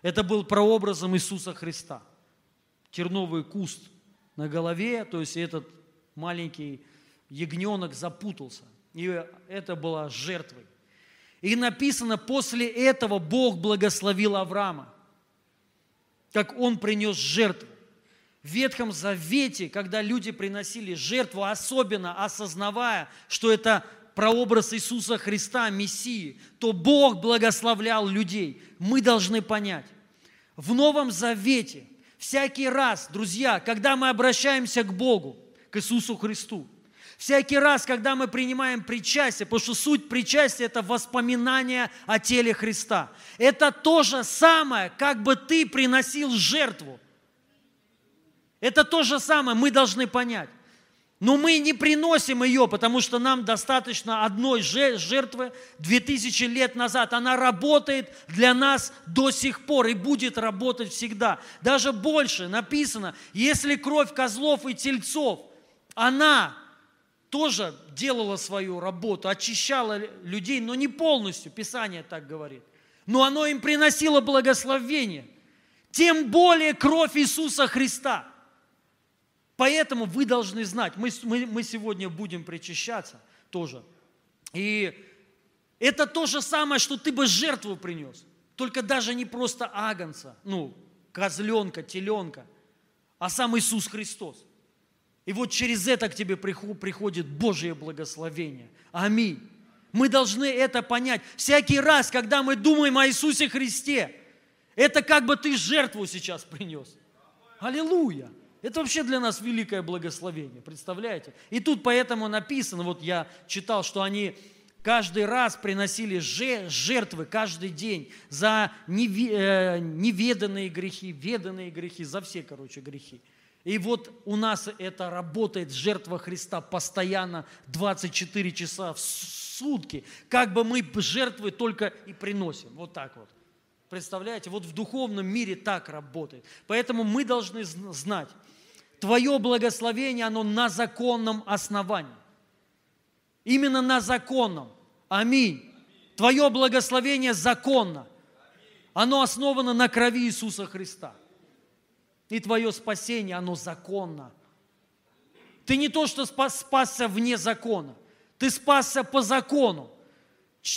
Это был прообразом Иисуса Христа. Терновый куст на голове, то есть этот маленький ягненок запутался. И это была жертвой. И написано, после этого Бог благословил Авраама, как он принес жертву. В Ветхом Завете, когда люди приносили жертву, особенно осознавая, что это прообраз Иисуса Христа, Мессии, то Бог благословлял людей. Мы должны понять. В Новом Завете всякий раз, друзья, когда мы обращаемся к Богу, к Иисусу Христу, Всякий раз, когда мы принимаем причастие, потому что суть причастия – это воспоминание о теле Христа. Это то же самое, как бы ты приносил жертву. Это то же самое, мы должны понять. Но мы не приносим ее, потому что нам достаточно одной жертвы 2000 лет назад. Она работает для нас до сих пор и будет работать всегда. Даже больше написано, если кровь козлов и тельцов, она тоже делала свою работу, очищала людей, но не полностью, Писание так говорит. Но оно им приносило благословение. Тем более кровь Иисуса Христа. Поэтому вы должны знать, мы, мы, мы сегодня будем причащаться тоже. И это то же самое, что ты бы жертву принес. Только даже не просто агнца, ну, козленка, теленка, а сам Иисус Христос. И вот через это к тебе приходит Божье благословение. Аминь. Мы должны это понять. Всякий раз, когда мы думаем о Иисусе Христе, это как бы ты жертву сейчас принес. Аллилуйя. Это вообще для нас великое благословение, представляете? И тут поэтому написано, вот я читал, что они каждый раз приносили жертвы каждый день за э, неведанные грехи, веданные грехи, за все, короче, грехи. И вот у нас это работает, жертва Христа, постоянно 24 часа в сутки. Как бы мы жертвы только и приносим. Вот так вот. Представляете, вот в духовном мире так работает. Поэтому мы должны знать, твое благословение, оно на законном основании. Именно на законном. Аминь. Твое благословение законно. Оно основано на крови Иисуса Христа. И твое спасение, оно законно. Ты не то, что спас, спасся вне закона. Ты спасся по закону.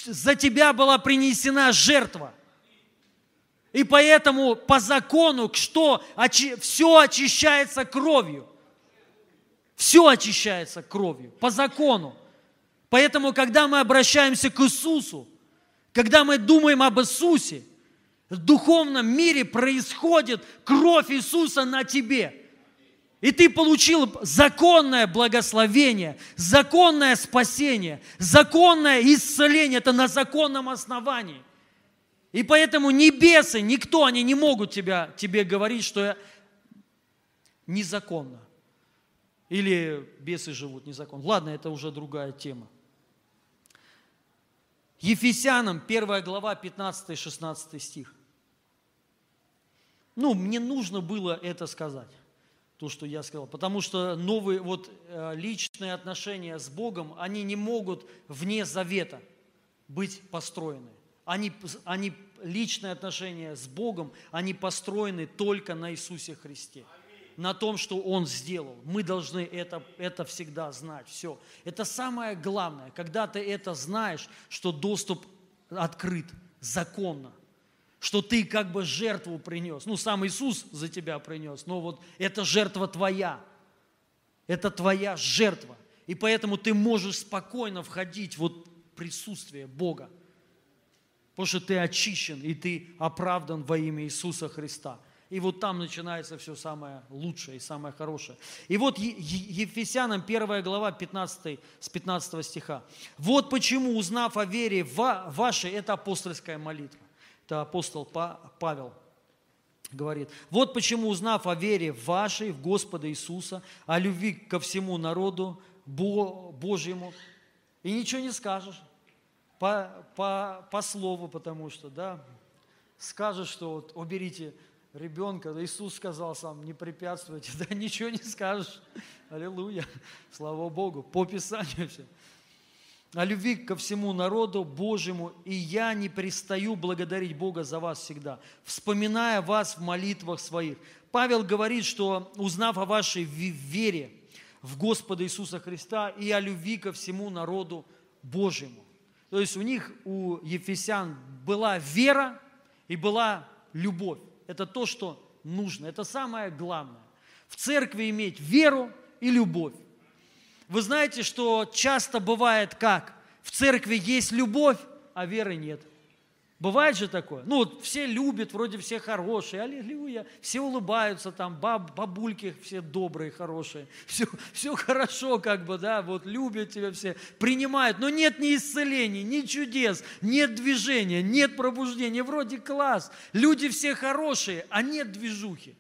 За тебя была принесена жертва. И поэтому по закону что? Очи, все очищается кровью. Все очищается кровью. По закону. Поэтому, когда мы обращаемся к Иисусу, когда мы думаем об Иисусе, в духовном мире происходит кровь Иисуса на тебе. И ты получил законное благословение, законное спасение, законное исцеление. Это на законном основании. И поэтому небесы, никто, они не могут тебя, тебе говорить, что незаконно. Или бесы живут незаконно. Ладно, это уже другая тема. Ефесянам 1 глава 15-16 стих. Ну, мне нужно было это сказать, то, что я сказал, потому что новые вот э, личные отношения с Богом, они не могут вне завета быть построены. Они, они, личные отношения с Богом, они построены только на Иисусе Христе на том, что Он сделал. Мы должны это, это всегда знать. Все. Это самое главное. Когда ты это знаешь, что доступ открыт законно, что ты как бы жертву принес. Ну, сам Иисус за тебя принес, но вот это жертва твоя. Это твоя жертва. И поэтому ты можешь спокойно входить вот в присутствие Бога. Потому что ты очищен, и ты оправдан во имя Иисуса Христа. И вот там начинается все самое лучшее и самое хорошее. И вот Ефесянам 1 глава 15, с 15 стиха. «Вот почему, узнав о вере вашей, это апостольская молитва». Это апостол Павел говорит. «Вот почему, узнав о вере вашей в Господа Иисуса, о любви ко всему народу Божьему, и ничего не скажешь, по, по, по слову, потому что, да, скажешь, что вот уберите ребенка, Иисус сказал сам, не препятствуйте, да ничего не скажешь. Аллилуйя, слава Богу, по Писанию все. О любви ко всему народу Божьему, и я не пристаю благодарить Бога за вас всегда, вспоминая вас в молитвах своих. Павел говорит, что узнав о вашей вере в Господа Иисуса Христа и о любви ко всему народу Божьему. То есть у них, у ефесян, была вера и была любовь это то, что нужно. Это самое главное. В церкви иметь веру и любовь. Вы знаете, что часто бывает как? В церкви есть любовь, а веры нет – Бывает же такое? Ну, вот все любят, вроде все хорошие, аллилуйя, все улыбаются, там баб, бабульки все добрые, хорошие, все, все хорошо, как бы, да, вот любят тебя все, принимают, но нет ни исцелений, ни чудес, нет движения, нет пробуждения, вроде класс, люди все хорошие, а нет движухи,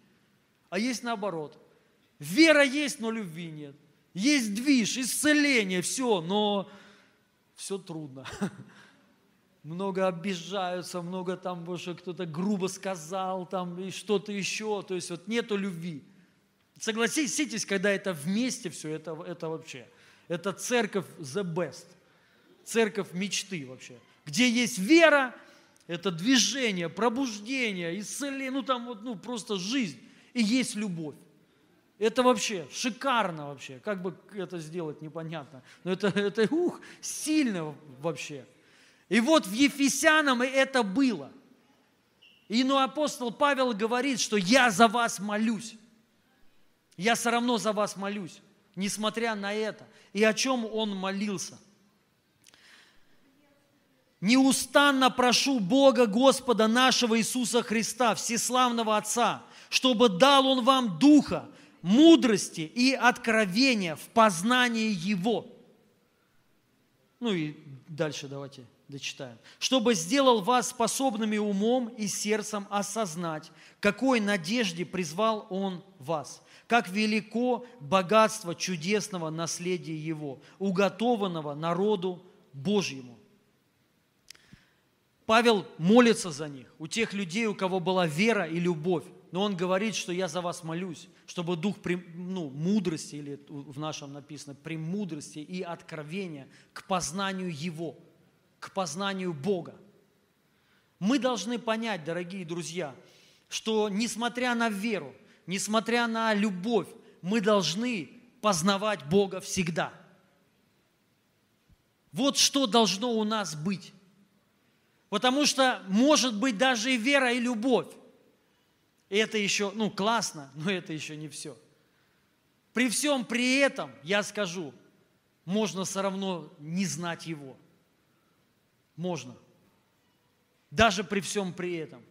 а есть наоборот. Вера есть, но любви нет. Есть движ, исцеление, все, но все трудно. много обижаются, много там, больше кто-то грубо сказал, там, и что-то еще, то есть вот нету любви. Согласитесь, когда это вместе все, это, это вообще, это церковь the best, церковь мечты вообще, где есть вера, это движение, пробуждение, исцеление, ну там вот, ну просто жизнь, и есть любовь. Это вообще шикарно вообще, как бы это сделать, непонятно, но это, это ух, сильно вообще – и вот в Ефесянам это было. И ну, апостол Павел говорит, что я за вас молюсь. Я все равно за вас молюсь, несмотря на это. И о чем он молился? Неустанно прошу Бога Господа нашего Иисуса Христа, Всеславного Отца, чтобы дал Он вам духа, мудрости и откровения в познании Его. Ну и дальше давайте дочитаем. «Чтобы сделал вас способными умом и сердцем осознать, какой надежде призвал Он вас, как велико богатство чудесного наследия Его, уготованного народу Божьему». Павел молится за них, у тех людей, у кого была вера и любовь. Но он говорит, что я за вас молюсь, чтобы дух ну, мудрости, или в нашем написано, премудрости и откровения к познанию Его, к познанию Бога. Мы должны понять, дорогие друзья, что несмотря на веру, несмотря на любовь, мы должны познавать Бога всегда. Вот что должно у нас быть. Потому что может быть даже и вера, и любовь. И это еще, ну, классно, но это еще не все. При всем при этом, я скажу, можно все равно не знать Его. Можно. Даже при всем при этом.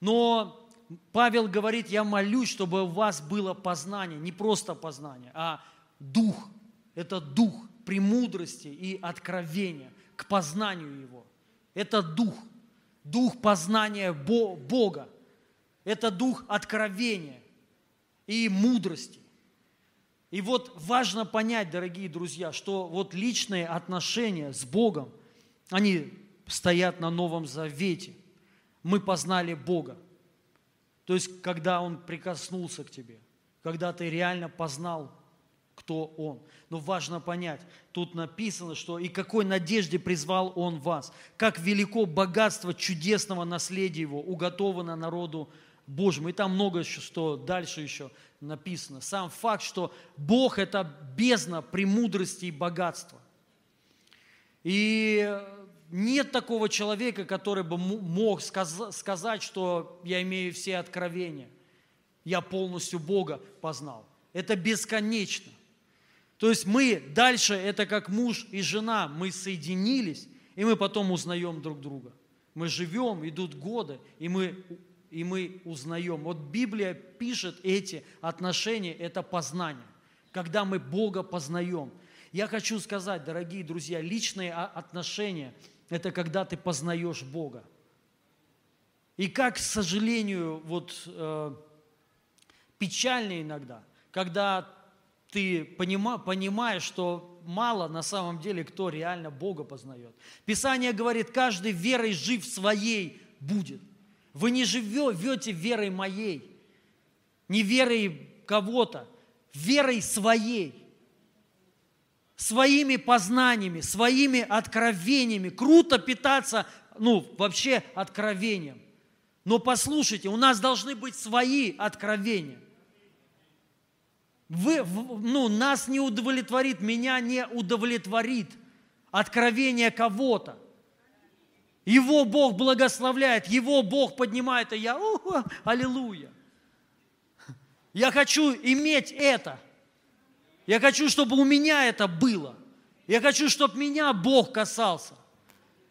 Но Павел говорит, я молюсь, чтобы у вас было познание, не просто познание, а дух. Это дух премудрости и откровения к познанию Его. Это дух, дух познания Бога. Это дух откровения и мудрости. И вот важно понять, дорогие друзья, что вот личные отношения с Богом, они стоят на Новом Завете. Мы познали Бога. То есть, когда Он прикоснулся к тебе, когда ты реально познал, кто Он. Но важно понять, тут написано, что и какой надежде призвал Он вас, как велико богатство чудесного наследия Его уготовано народу Божьему. И там много еще, что дальше еще написано. Сам факт, что Бог – это бездна премудрости и богатства. И нет такого человека, который бы мог сказать, что я имею все откровения. Я полностью Бога познал. Это бесконечно. То есть мы дальше, это как муж и жена, мы соединились, и мы потом узнаем друг друга. Мы живем, идут годы, и мы и мы узнаем. Вот Библия пишет эти отношения, это познание, когда мы Бога познаем. Я хочу сказать, дорогие друзья, личные отношения – это когда ты познаешь Бога. И как, к сожалению, вот э, печально иногда, когда ты понима, понимаешь, что мало на самом деле кто реально Бога познает. Писание говорит, каждый верой жив своей будет. Вы не живете верой моей, не верой кого-то, верой своей, своими познаниями, своими откровениями. Круто питаться, ну, вообще откровением. Но послушайте, у нас должны быть свои откровения. Вы, ну, нас не удовлетворит, меня не удовлетворит откровение кого-то. Его Бог благословляет, Его Бог поднимает, и я, о, аллилуйя. Я хочу иметь это. Я хочу, чтобы у меня это было. Я хочу, чтобы меня Бог касался.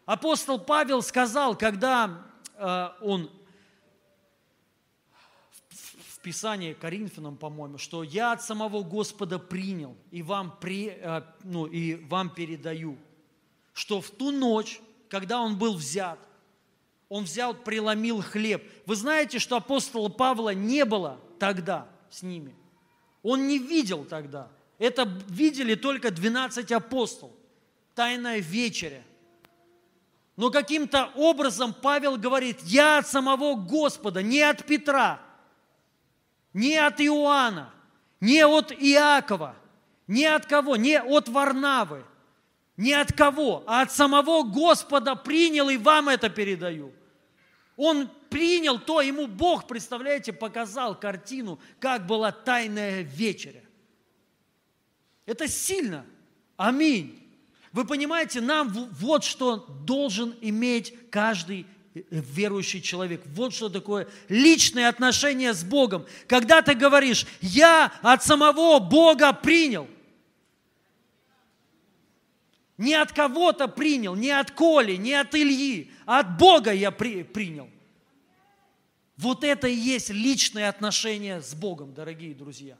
Апостол Павел сказал, когда э, он в Писании Коринфянам, по-моему, что я от самого Господа принял и вам, при, э, ну, и вам передаю, что в ту ночь, когда он был взят, он взял, преломил хлеб. Вы знаете, что апостола Павла не было тогда с ними. Он не видел тогда. Это видели только 12 апостол. Тайная вечеря. Но каким-то образом Павел говорит, я от самого Господа, не от Петра, не от Иоанна, не от Иакова, не от кого, не от Варнавы, не от кого, а от самого Господа принял и вам это передаю. Он принял то, ему Бог, представляете, показал картину, как была тайная вечеря. Это сильно. Аминь. Вы понимаете, нам вот что должен иметь каждый э, верующий человек. Вот что такое личные отношения с Богом. Когда ты говоришь, я от самого Бога принял – не от кого-то принял, не от Коли, не от Ильи, а от Бога я при, принял. Вот это и есть личные отношения с Богом, дорогие друзья.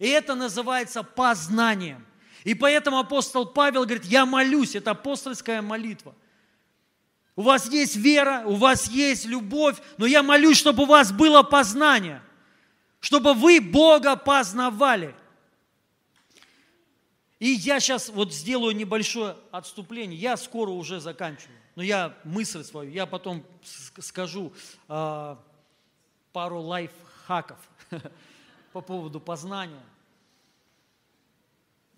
И это называется познанием. И поэтому апостол Павел говорит, я молюсь, это апостольская молитва. У вас есть вера, у вас есть любовь, но я молюсь, чтобы у вас было познание, чтобы вы Бога познавали. И я сейчас вот сделаю небольшое отступление. Я скоро уже заканчиваю. Но я мысль свою, я потом скажу э, пару лайфхаков по поводу познания.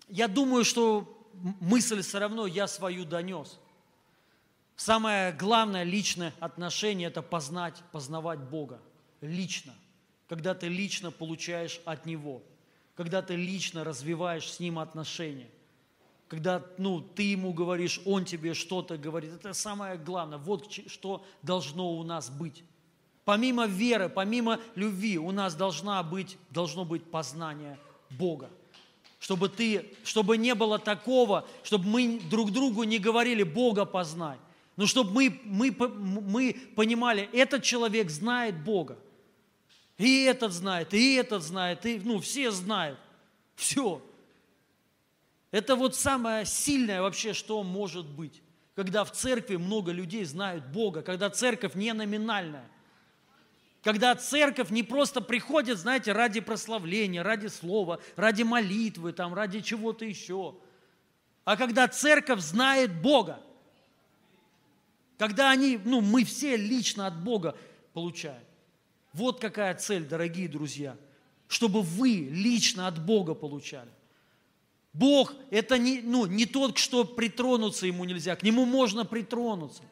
Я думаю, что мысль все равно я свою донес. Самое главное личное отношение – это познать, познавать Бога лично, когда ты лично получаешь от Него – когда ты лично развиваешь с ним отношения, когда ну, ты ему говоришь, он тебе что-то говорит. Это самое главное. Вот что должно у нас быть. Помимо веры, помимо любви, у нас должна быть, должно быть познание Бога. Чтобы, ты, чтобы не было такого, чтобы мы друг другу не говорили Бога познать. Но чтобы мы, мы, мы понимали, этот человек знает Бога. И этот знает, и этот знает, и ну, все знают. Все. Это вот самое сильное вообще, что может быть. Когда в церкви много людей знают Бога, когда церковь не номинальная. Когда церковь не просто приходит, знаете, ради прославления, ради слова, ради молитвы, там, ради чего-то еще. А когда церковь знает Бога. Когда они, ну, мы все лично от Бога получаем. Вот какая цель, дорогие друзья, чтобы вы лично от Бога получали. Бог – это не, ну, не тот, что притронуться ему нельзя, к нему можно притронуться.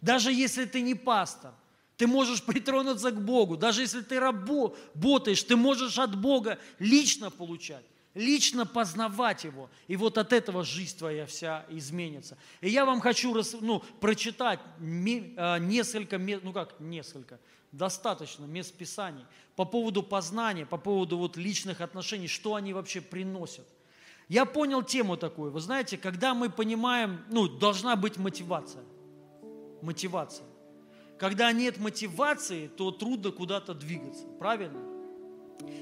Даже если ты не пастор, ты можешь притронуться к Богу. Даже если ты работаешь, ты можешь от Бога лично получать, лично познавать Его. И вот от этого жизнь твоя вся изменится. И я вам хочу ну, прочитать а, несколько, ну как несколько, достаточно мест Писаний по поводу познания, по поводу вот личных отношений, что они вообще приносят. Я понял тему такую. Вы знаете, когда мы понимаем, ну, должна быть мотивация. Мотивация. Когда нет мотивации, то трудно куда-то двигаться. Правильно?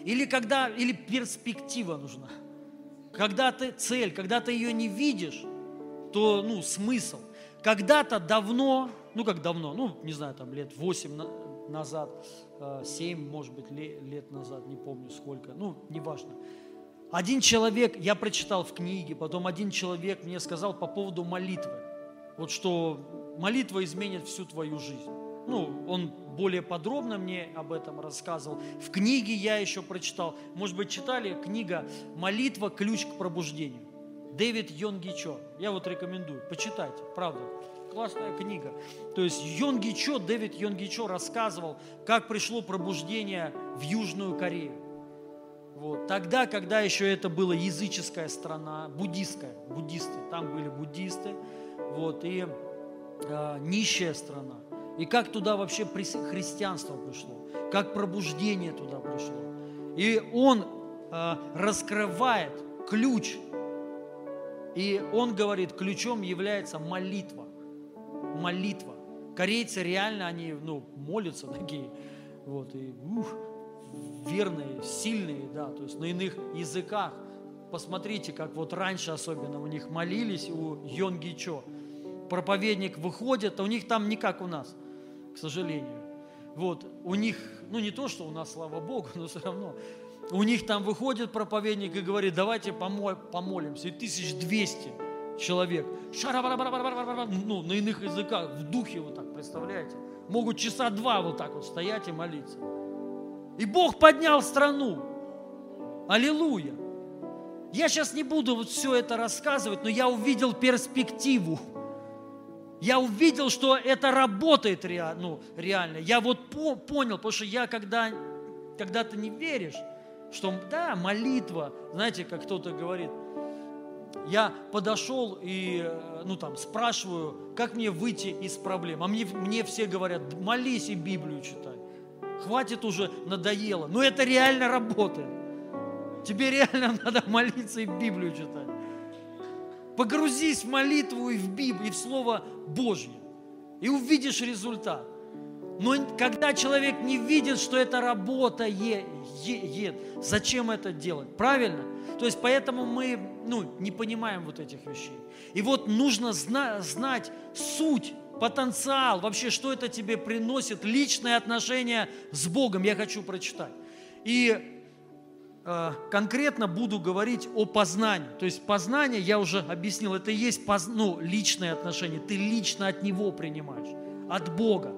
Или когда, или перспектива нужна. Когда ты цель, когда ты ее не видишь, то, ну, смысл. Когда-то давно, ну, как давно, ну, не знаю, там, лет 8 назад, 7, э, может быть, лет назад, не помню сколько, ну, неважно. Один человек, я прочитал в книге, потом один человек мне сказал по поводу молитвы. Вот что молитва изменит всю твою жизнь. Ну, он более подробно мне об этом рассказывал. В книге я еще прочитал, может быть, читали книга «Молитва. Ключ к пробуждению». Дэвид Йонгичо. Я вот рекомендую, почитайте, правда классная книга. То есть Йонги Чо, Дэвид Йонги Чо рассказывал, как пришло пробуждение в Южную Корею. Вот. Тогда, когда еще это была языческая страна, буддистская, буддисты, там были буддисты, вот, и э, нищая страна. И как туда вообще христианство пришло, как пробуждение туда пришло. И он э, раскрывает ключ, и он говорит, ключом является молитва молитва. Корейцы реально, они ну, молятся такие, вот, и ух, верные, сильные, да, то есть на иных языках. Посмотрите, как вот раньше особенно у них молились у Йонги Чо. Проповедник выходит, а у них там не как у нас, сожалению. Вот, у них, ну не то, что у нас, слава Богу, но все равно, у них там выходит проповедник и говорит, давайте помолимся. И 1200 человек, ну, на иных языках, в духе вот так, представляете? Могут часа два вот так вот стоять и молиться. И Бог поднял страну. Аллилуйя. Я сейчас не буду вот все это рассказывать, но я увидел перспективу. Я увидел, что это работает реально. Ну, реально. Я вот по понял, потому что я когда, когда ты не веришь, что да, молитва, знаете, как кто-то говорит – я подошел и, э, ну там, спрашиваю, как мне выйти из проблем. А мне, мне все говорят, молись и Библию читай. Хватит уже, надоело. Но это реально работает. Тебе реально надо молиться и Библию читать. Погрузись в молитву и в Библию, и в Слово Божье. И увидишь результат. Но когда человек не видит, что это работает, зачем это делать? Правильно? То есть поэтому мы ну, не понимаем вот этих вещей. И вот нужно зна- знать суть потенциал, вообще, что это тебе приносит, личное отношение с Богом, я хочу прочитать. И конкретно буду говорить о познании. То есть познание, я уже объяснил, это и есть поз, ну, личное отношение, ты лично от Него принимаешь, от Бога.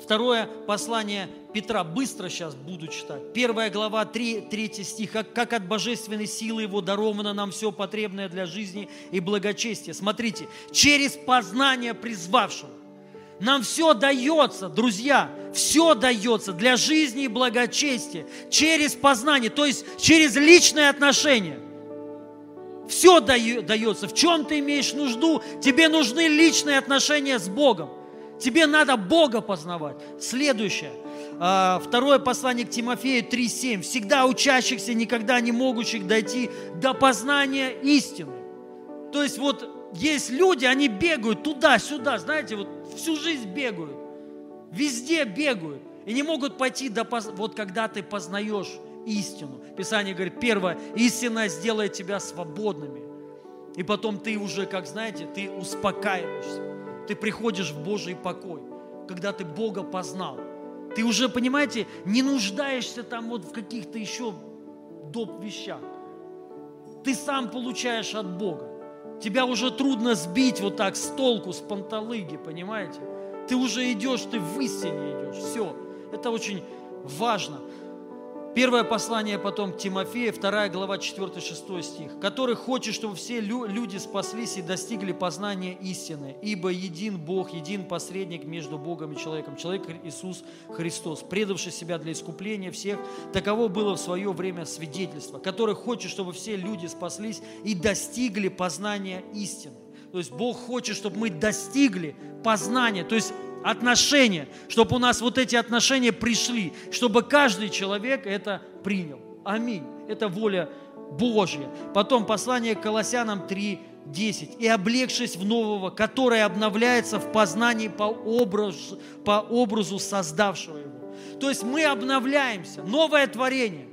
Второе послание Петра, быстро сейчас буду читать. Первая глава, 3, 3 стих. Как, как от божественной силы Его даровано нам все потребное для жизни и благочестия. Смотрите, через познание призвавшего. Нам все дается, друзья, все дается для жизни и благочестия через познание, то есть через личные отношения. Все дается. В чем ты имеешь нужду? Тебе нужны личные отношения с Богом. Тебе надо Бога познавать. Следующее. А, второе послание к Тимофею 3.7. Всегда учащихся, никогда не могущих дойти до познания истины. То есть вот есть люди, они бегают туда-сюда, знаете, вот всю жизнь бегают. Везде бегают. И не могут пойти до... Вот когда ты познаешь истину. Писание говорит, первое, истина сделает тебя свободными. И потом ты уже, как знаете, ты успокаиваешься ты приходишь в Божий покой, когда ты Бога познал. Ты уже, понимаете, не нуждаешься там вот в каких-то еще доп. вещах. Ты сам получаешь от Бога. Тебя уже трудно сбить вот так с толку, с панталыги, понимаете? Ты уже идешь, ты в истине идешь. Все. Это очень важно. Первое послание потом к Тимофею, 2 глава, 4-6 стих. «Который хочет, чтобы все люди спаслись и достигли познания истины, ибо един Бог, един посредник между Богом и человеком, человек Иисус Христос, предавший себя для искупления всех, таково было в свое время свидетельство, который хочет, чтобы все люди спаслись и достигли познания истины». То есть Бог хочет, чтобы мы достигли познания, то есть отношения, чтобы у нас вот эти отношения пришли, чтобы каждый человек это принял. Аминь. Это воля Божья. Потом послание к Колоссянам 3, 10. «И облегшись в нового, которое обновляется в познании по образу, по образу создавшего его». То есть мы обновляемся, новое творение,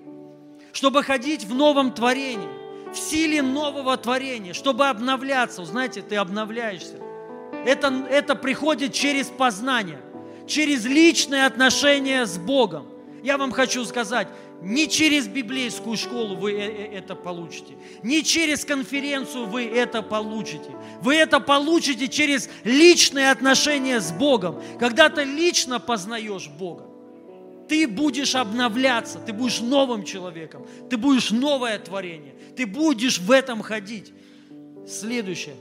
чтобы ходить в новом творении, в силе нового творения, чтобы обновляться. Знаете, ты обновляешься. Это, это приходит через познание, через личные отношения с Богом. Я вам хочу сказать, не через библейскую школу вы э, э, это получите, не через конференцию вы это получите. Вы это получите через личные отношения с Богом. Когда ты лично познаешь Бога, ты будешь обновляться, ты будешь новым человеком, ты будешь новое творение, ты будешь в этом ходить. Следующее.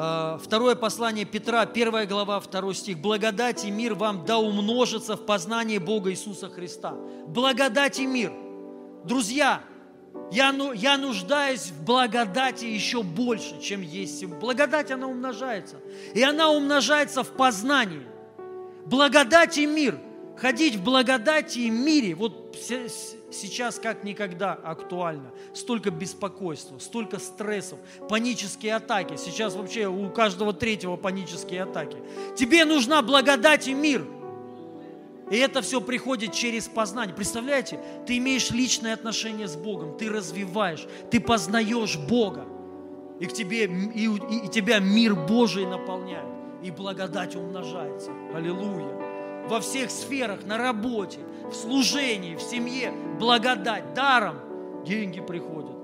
А, второе послание Петра, первая глава, второй стих. «Благодать и мир вам да умножится в познании Бога Иисуса Христа». Благодать и мир. Друзья, я, ну, я нуждаюсь в благодати еще больше, чем есть. Благодать, она умножается. И она умножается в познании. Благодать и мир. Ходить в благодати и мире. Вот сейчас как никогда актуально. Столько беспокойства, столько стрессов, панические атаки. Сейчас вообще у каждого третьего панические атаки. Тебе нужна благодать и мир. И это все приходит через познание. Представляете, ты имеешь личное отношение с Богом, ты развиваешь, ты познаешь Бога. И, к тебе, и, и, и тебя мир Божий наполняет. И благодать умножается. Аллилуйя во всех сферах, на работе, в служении, в семье, благодать, даром деньги приходят.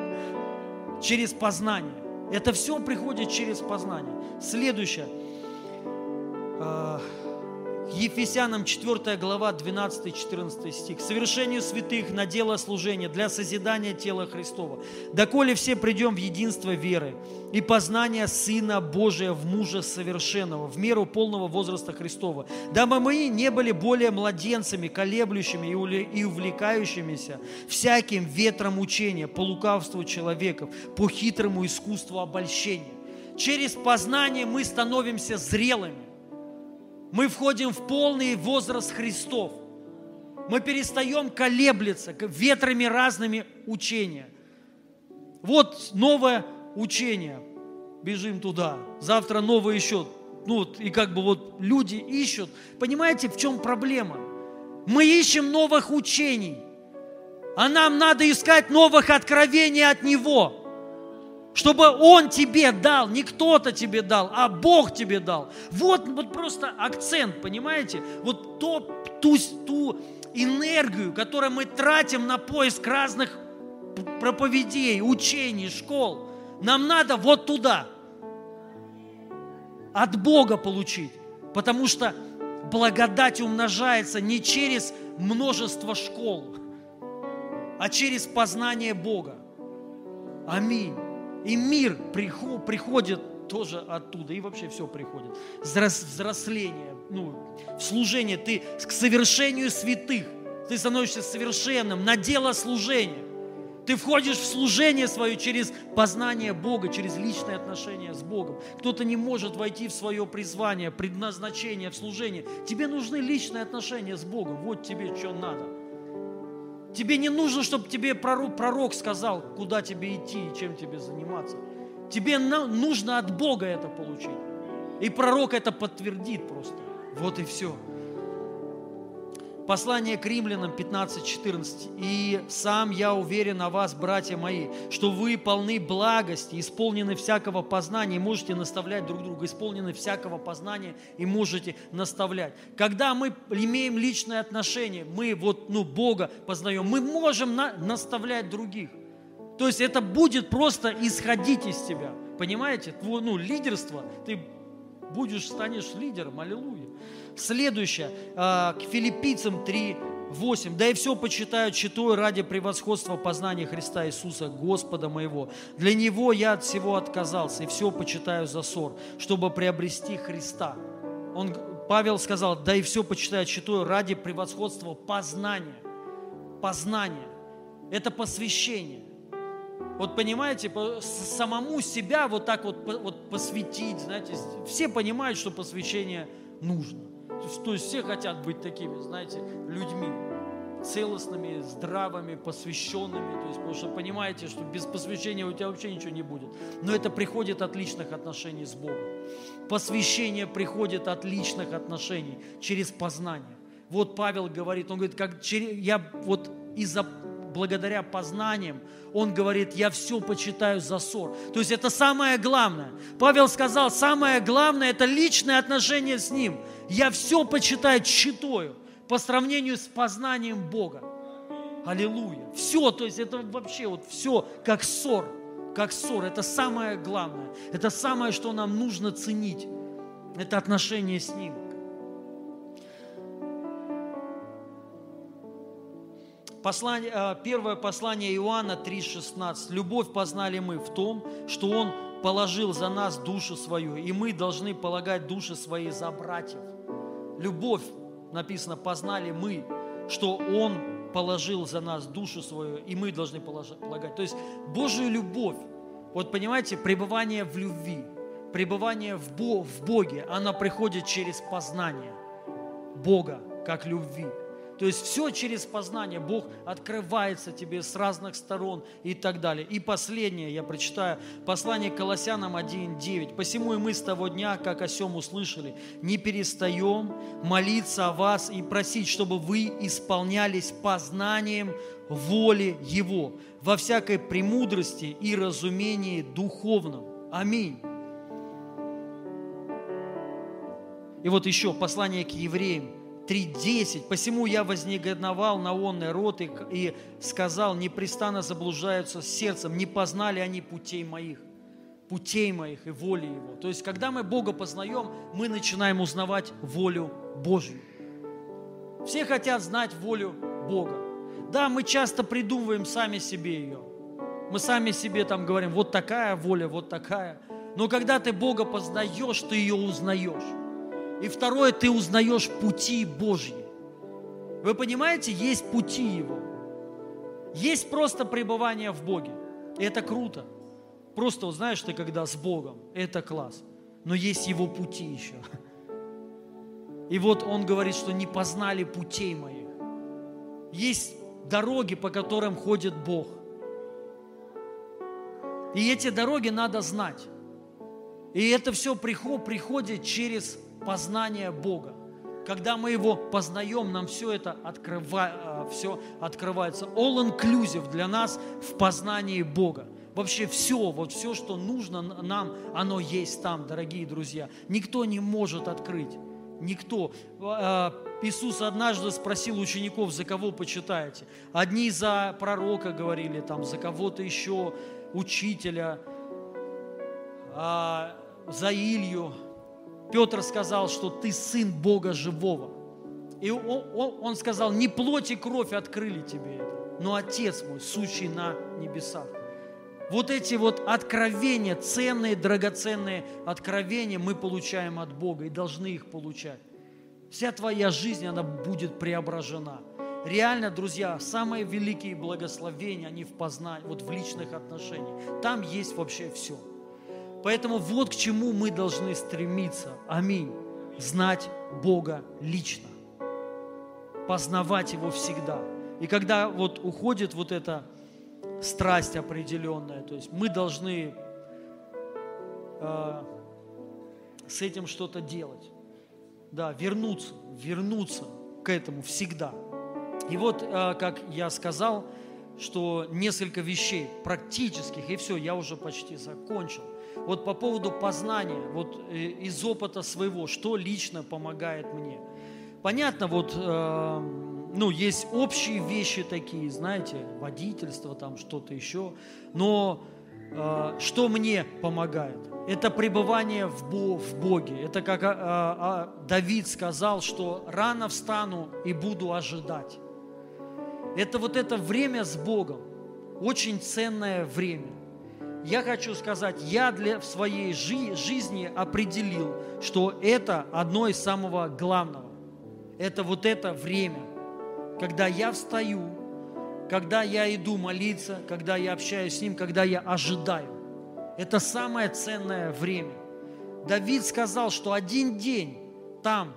Через познание. Это все приходит через познание. Следующее. Ефесянам 4 глава 12-14 стих. «Совершению святых на дело служения для созидания тела Христова, доколе все придем в единство веры и познания Сына Божия в мужа совершенного, в меру полного возраста Христова, дабы мы не были более младенцами, колеблющими и увлекающимися всяким ветром учения, по лукавству человеков, по хитрому искусству обольщения». Через познание мы становимся зрелыми мы входим в полный возраст Христов. Мы перестаем колеблиться ветрами разными учения. Вот новое учение. Бежим туда. Завтра новое еще. Ну вот, и как бы вот люди ищут. Понимаете, в чем проблема? Мы ищем новых учений. А нам надо искать новых откровений от Него чтобы Он тебе дал, не кто-то тебе дал, а Бог тебе дал. Вот, вот просто акцент, понимаете? Вот то, ту, ту энергию, которую мы тратим на поиск разных проповедей, учений, школ, нам надо вот туда, от Бога получить. Потому что благодать умножается не через множество школ, а через познание Бога. Аминь. И мир приходит тоже оттуда, и вообще все приходит. Взросление, ну, служение, ты к совершению святых, ты становишься совершенным на дело служения. Ты входишь в служение свое через познание Бога, через личные отношения с Богом. Кто-то не может войти в свое призвание, предназначение в служение. Тебе нужны личные отношения с Богом. Вот тебе что надо. Тебе не нужно, чтобы тебе пророк, пророк сказал, куда тебе идти и чем тебе заниматься. Тебе нужно от Бога это получить. И пророк это подтвердит просто. Вот и все. Послание к римлянам 15.14. «И сам я уверен о вас, братья мои, что вы полны благости, исполнены всякого познания и можете наставлять друг друга, исполнены всякого познания и можете наставлять». Когда мы имеем личное отношение, мы вот, ну, Бога познаем, мы можем на, наставлять других. То есть это будет просто исходить из тебя. Понимаете? Твое, ну, лидерство, ты будешь, станешь лидером, аллилуйя. Следующее, а, к филиппийцам 3, 8. «Да и все почитаю, читаю ради превосходства познания Христа Иисуса, Господа моего. Для Него я от всего отказался, и все почитаю за ссор, чтобы приобрести Христа». Он, Павел сказал, да и все почитаю, читаю ради превосходства познания. Познание. Это посвящение. Вот понимаете, самому себя вот так вот, вот посвятить, знаете, все понимают, что посвящение нужно. То есть все хотят быть такими, знаете, людьми, целостными, здравыми, посвященными. То есть, потому что понимаете, что без посвящения у тебя вообще ничего не будет. Но это приходит от личных отношений с Богом. Посвящение приходит от личных отношений через познание. Вот Павел говорит, он говорит, как я вот из-за благодаря познаниям, он говорит, я все почитаю за ссор. То есть это самое главное. Павел сказал, самое главное – это личное отношение с Ним. Я все почитаю, читаю по сравнению с познанием Бога. Аллилуйя. Все, то есть это вообще вот все как ссор, как ссор. Это самое главное. Это самое, что нам нужно ценить. Это отношение с Ним. Послание, э, первое послание Иоанна 3,16. «Любовь познали мы в том, что Он положил за нас душу свою, и мы должны полагать души свои за братьев». Любовь, написано, познали мы, что Он положил за нас душу свою, и мы должны полагать. То есть Божию любовь, вот понимаете, пребывание в любви, пребывание в, Бо, в Боге, оно приходит через познание Бога как любви. То есть все через познание. Бог открывается тебе с разных сторон и так далее. И последнее, я прочитаю, послание Колоссянам 1.9. «Посему и мы с того дня, как о сем услышали, не перестаем молиться о вас и просить, чтобы вы исполнялись познанием воли Его во всякой премудрости и разумении духовном». Аминь. И вот еще послание к евреям, 3.10. «Посему я вознегодовал на онный род и, и сказал, непрестанно заблуждаются сердцем, не познали они путей моих» путей моих и воли Его. То есть, когда мы Бога познаем, мы начинаем узнавать волю Божью. Все хотят знать волю Бога. Да, мы часто придумываем сами себе ее. Мы сами себе там говорим, вот такая воля, вот такая. Но когда ты Бога познаешь, ты ее узнаешь. И второе, ты узнаешь пути Божьи. Вы понимаете, есть пути Его. Есть просто пребывание в Боге. И это круто. Просто, вот знаешь, ты когда с Богом, это класс. Но есть Его пути еще. И вот Он говорит, что не познали путей моих. Есть дороги, по которым ходит Бог. И эти дороги надо знать. И это все приходит через познание Бога. Когда мы Его познаем, нам все это открывает, все открывается. All inclusive для нас в познании Бога. Вообще все, вот все, что нужно нам, оно есть там, дорогие друзья. Никто не может открыть. Никто. А, Иисус однажды спросил учеников, за кого почитаете. Одни за пророка говорили, там, за кого-то еще, учителя, а, за Илью. Петр сказал, что ты сын Бога живого. И он, сказал, не плоть и кровь открыли тебе это, но Отец мой, сущий на небесах. Вот эти вот откровения, ценные, драгоценные откровения мы получаем от Бога и должны их получать. Вся твоя жизнь, она будет преображена. Реально, друзья, самые великие благословения, они в познании, вот в личных отношениях. Там есть вообще все. Поэтому вот к чему мы должны стремиться. Аминь. Знать Бога лично. Познавать Его всегда. И когда вот уходит вот эта страсть определенная, то есть мы должны э, с этим что-то делать. Да, вернуться, вернуться к этому всегда. И вот, э, как я сказал, что несколько вещей практических, и все, я уже почти закончил. Вот по поводу познания, вот э, из опыта своего, что лично помогает мне. Понятно, вот, э, ну, есть общие вещи такие, знаете, водительство, там что-то еще, но э, что мне помогает? Это пребывание в, Бо, в Боге. Это как э, э, Давид сказал, что рано встану и буду ожидать. Это вот это время с Богом, очень ценное время. Я хочу сказать, я для, в своей жи, жизни определил, что это одно из самого главного. Это вот это время, когда я встаю, когда я иду молиться, когда я общаюсь с Ним, когда я ожидаю. Это самое ценное время. Давид сказал, что один день там,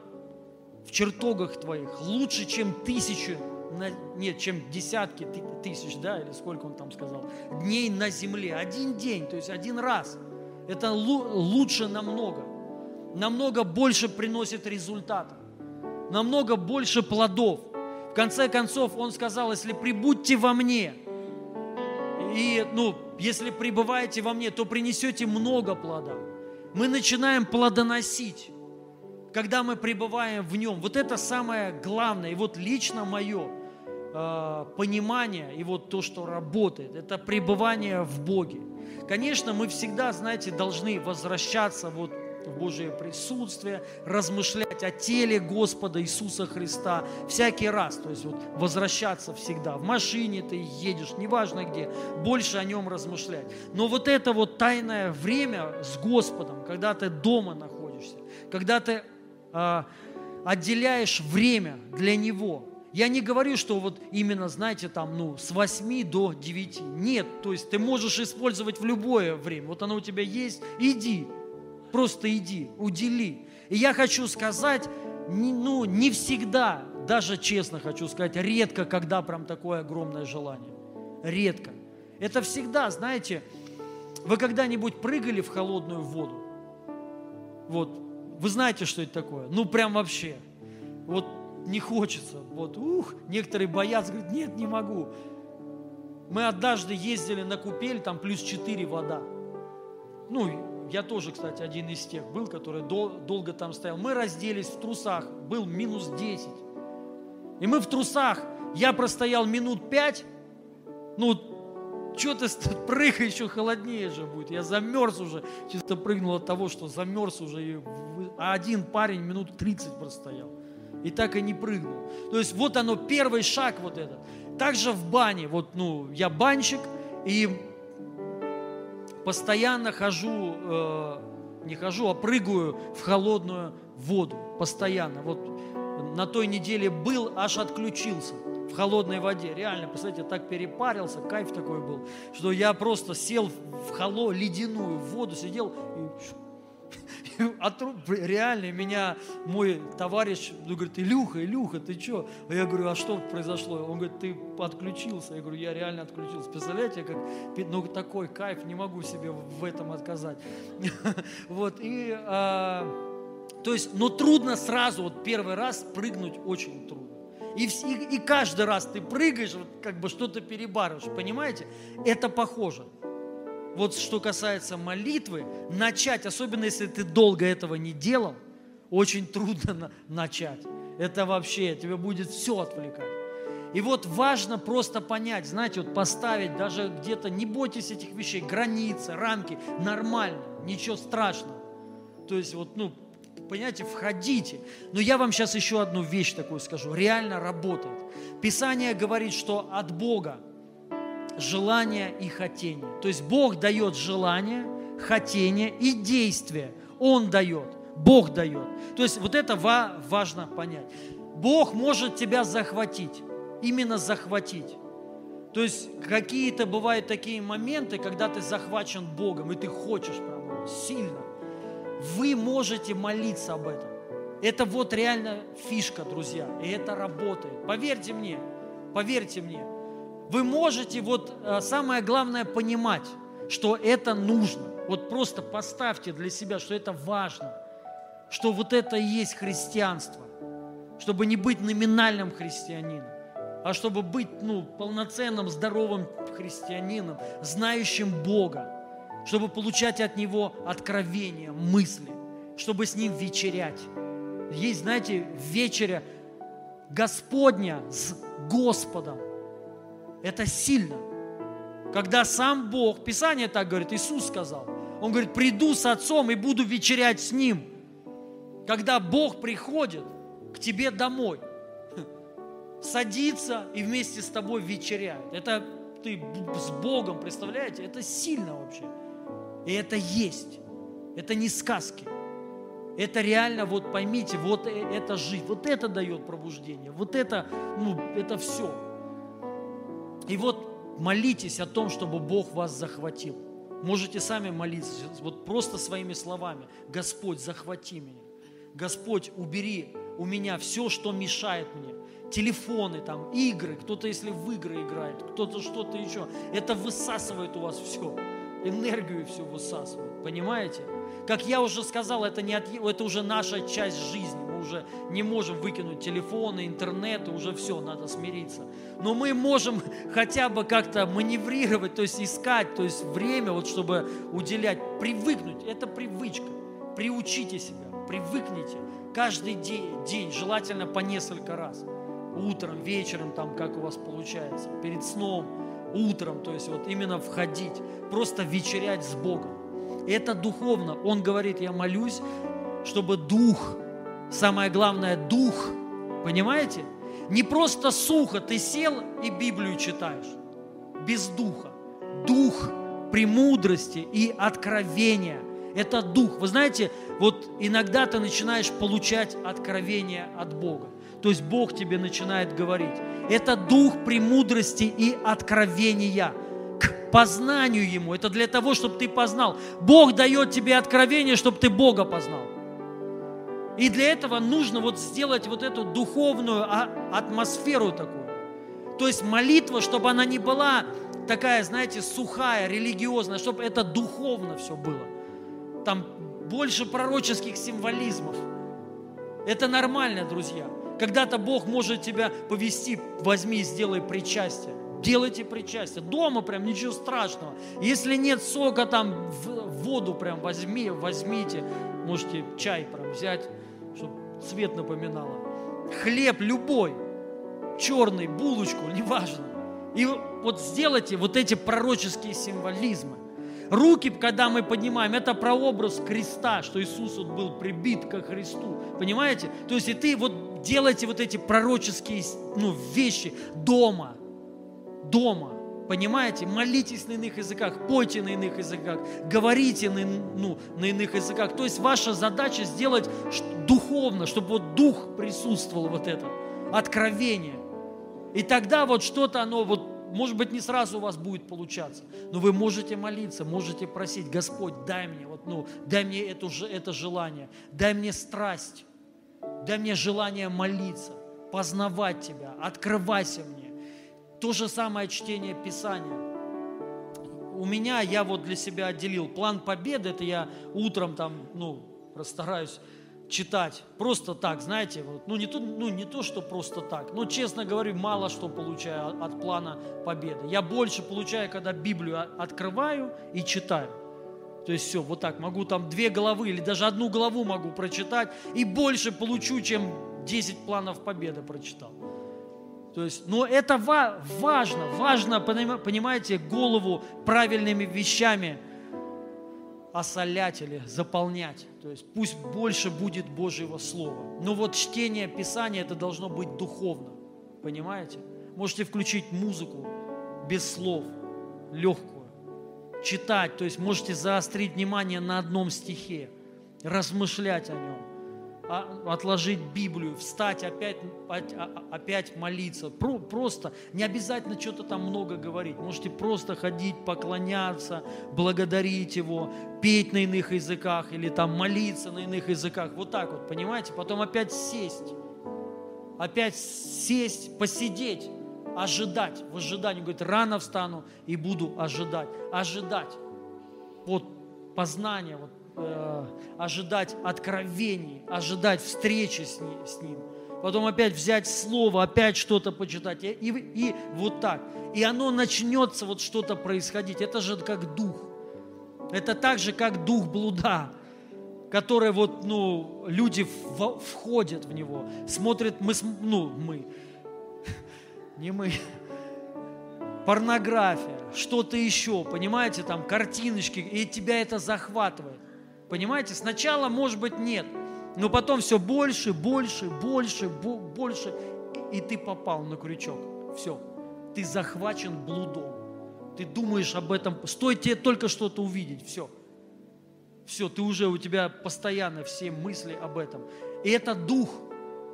в чертогах твоих, лучше, чем тысячу на, нет, чем десятки тысяч, да, или сколько он там сказал, дней на земле. Один день, то есть один раз. Это лучше намного. Намного больше приносит результата. Намного больше плодов. В конце концов, он сказал, если прибудьте во мне, и, ну, если пребываете во мне, то принесете много плода. Мы начинаем плодоносить, когда мы пребываем в нем. Вот это самое главное. И вот лично мое – э, понимание и вот то, что работает, это пребывание в Боге. Конечно, мы всегда, знаете, должны возвращаться вот в Божие присутствие, размышлять о теле Господа Иисуса Христа всякий раз, то есть вот возвращаться всегда. В машине ты едешь, неважно где, больше о нем размышлять. Но вот это вот тайное время с Господом, когда ты дома находишься, когда ты э, отделяешь время для Него, я не говорю, что вот именно, знаете, там, ну, с 8 до 9. Нет, то есть ты можешь использовать в любое время. Вот оно у тебя есть, иди, просто иди, удели. И я хочу сказать, ну, не всегда, даже честно хочу сказать, редко, когда прям такое огромное желание. Редко. Это всегда, знаете, вы когда-нибудь прыгали в холодную воду? Вот, вы знаете, что это такое? Ну, прям вообще. Вот не хочется. Вот, ух, некоторые боятся, говорят, нет, не могу. Мы однажды ездили на купель, там плюс 4 вода. Ну, я тоже, кстати, один из тех был, который дол- долго там стоял. Мы разделись в трусах, был минус 10. И мы в трусах, я простоял минут 5, ну, что ты прыгай, еще холоднее же будет. Я замерз уже, чисто прыгнул от того, что замерз уже. А один парень минут 30 простоял и так и не прыгнул. То есть вот оно, первый шаг вот этот. Также в бане, вот, ну, я банщик, и постоянно хожу, э, не хожу, а прыгаю в холодную воду, постоянно. Вот на той неделе был, аж отключился в холодной воде. Реально, представляете, так перепарился, кайф такой был, что я просто сел в холо, ледяную воду, сидел и реально меня мой товарищ ну, говорит, Илюха, Илюха, ты что? А я говорю, а что произошло? Он говорит, ты отключился. Я говорю, я реально отключился. Представляете, как ну, такой кайф, не могу себе в этом отказать. Вот, и, а, то есть, но трудно сразу, вот первый раз прыгнуть очень трудно. И, и, и каждый раз ты прыгаешь, вот как бы что-то перебарываешь, понимаете? Это похоже. Вот что касается молитвы, начать, особенно если ты долго этого не делал, очень трудно на, начать. Это вообще, тебе будет все отвлекать. И вот важно просто понять, знаете, вот поставить даже где-то, не бойтесь этих вещей, границы, рамки, нормально, ничего страшного. То есть вот, ну, понимаете, входите. Но я вам сейчас еще одну вещь такую скажу, реально работает. Писание говорит, что от Бога желание и хотение. То есть Бог дает желание, хотение и действие. Он дает, Бог дает. То есть вот это важно понять. Бог может тебя захватить именно захватить. То есть какие-то бывают такие моменты, когда ты захвачен Богом, и ты хочешь прям сильно. Вы можете молиться об этом. Это вот реально фишка, друзья, и это работает. Поверьте мне, поверьте мне. Вы можете вот э, самое главное понимать, что это нужно. Вот просто поставьте для себя, что это важно, что вот это и есть христианство, чтобы не быть номинальным христианином а чтобы быть ну, полноценным, здоровым христианином, знающим Бога, чтобы получать от Него откровения, мысли, чтобы с Ним вечерять. Есть, знаете, вечеря Господня с Господом. Это сильно. Когда сам Бог, Писание так говорит, Иисус сказал, Он говорит, приду с Отцом и буду вечерять с Ним. Когда Бог приходит к тебе домой – садится и вместе с тобой вечеряет. Это ты с Богом, представляете? Это сильно вообще. И это есть. Это не сказки. Это реально, вот поймите, вот э, это жизнь. Вот это дает пробуждение. Вот это, ну, это все. И вот молитесь о том, чтобы Бог вас захватил. Можете сами молиться, вот просто своими словами. Господь, захвати меня. Господь, убери у меня все, что мешает мне телефоны, там, игры, кто-то, если в игры играет, кто-то что-то еще. Это высасывает у вас все, энергию все высасывает, понимаете? Как я уже сказал, это, не от, это уже наша часть жизни. Мы уже не можем выкинуть телефоны, интернет, и уже все, надо смириться. Но мы можем хотя бы как-то маневрировать, то есть искать, то есть время, вот чтобы уделять, привыкнуть. Это привычка. Приучите себя, привыкните каждый день, день желательно по несколько раз утром, вечером, там, как у вас получается, перед сном, утром, то есть вот именно входить, просто вечерять с Богом. Это духовно. Он говорит, я молюсь, чтобы дух, самое главное, дух, понимаете? Не просто сухо, ты сел и Библию читаешь, без духа. Дух премудрости и откровения – это дух. Вы знаете, вот иногда ты начинаешь получать откровение от Бога. То есть Бог тебе начинает говорить. Это дух премудрости и откровения к познанию Ему. Это для того, чтобы ты познал. Бог дает тебе откровение, чтобы ты Бога познал. И для этого нужно вот сделать вот эту духовную а, атмосферу такую. То есть молитва, чтобы она не была такая, знаете, сухая, религиозная, чтобы это духовно все было. Там больше пророческих символизмов. Это нормально, друзья. Когда-то Бог может тебя повести, возьми и сделай причастие. Делайте причастие. Дома прям ничего страшного. Если нет сока, там в воду прям возьми, возьмите. Можете чай прям взять, чтобы цвет напоминало. Хлеб любой, черный, булочку, неважно. И вот сделайте вот эти пророческие символизмы. Руки, когда мы поднимаем, это прообраз креста, что Иисус вот был прибит ко Христу. Понимаете? То есть и ты вот делаете вот эти пророческие ну, вещи дома. Дома. Понимаете? Молитесь на иных языках, пойте на иных языках, говорите на, ну, на иных языках. То есть ваша задача сделать духовно, чтобы вот дух присутствовал вот это, откровение. И тогда вот что-то оно вот может быть, не сразу у вас будет получаться, но вы можете молиться, можете просить, Господь, дай мне, вот, ну, дай мне это, это желание, дай мне страсть, дай мне желание молиться, познавать Тебя, открывайся мне. То же самое чтение Писания. У меня, я вот для себя отделил план победы, это я утром там, ну, расстараюсь читать просто так, знаете, вот, ну, не то, ну не то, что просто так, но, честно говорю, мало что получаю от плана победы. Я больше получаю, когда Библию открываю и читаю. То есть все, вот так, могу там две главы или даже одну главу могу прочитать и больше получу, чем 10 планов победы прочитал. То есть, но это важно, важно, понимаете, голову правильными вещами осолять или заполнять. То есть пусть больше будет Божьего Слова. Но вот чтение Писания это должно быть духовно. Понимаете? Можете включить музыку без слов, легкую. Читать, то есть можете заострить внимание на одном стихе, размышлять о нем отложить Библию, встать, опять, а, опять молиться. Просто, не обязательно что-то там много говорить. Можете просто ходить, поклоняться, благодарить Его, петь на иных языках или там молиться на иных языках. Вот так вот, понимаете? Потом опять сесть. Опять сесть, посидеть, ожидать. В ожидании, говорит, рано встану и буду ожидать. Ожидать. Вот познание, вот э, ожидать откровений, ожидать встречи с ним, с ним. Потом опять взять слово, опять что-то почитать. И, и, и вот так. И оно начнется вот что-то происходить. Это же как дух. Это так же, как дух блуда, который вот, ну, люди в, входят в него, смотрят, мы, ну, мы, не мы, порнография, что-то еще, понимаете, там картиночки, и тебя это захватывает. Понимаете, сначала, может быть, нет, но потом все больше, больше, больше, больше, и ты попал на крючок. Все, ты захвачен блудом. Ты думаешь об этом, стоит тебе только что-то увидеть, все. Все, ты уже, у тебя постоянно все мысли об этом. И это дух.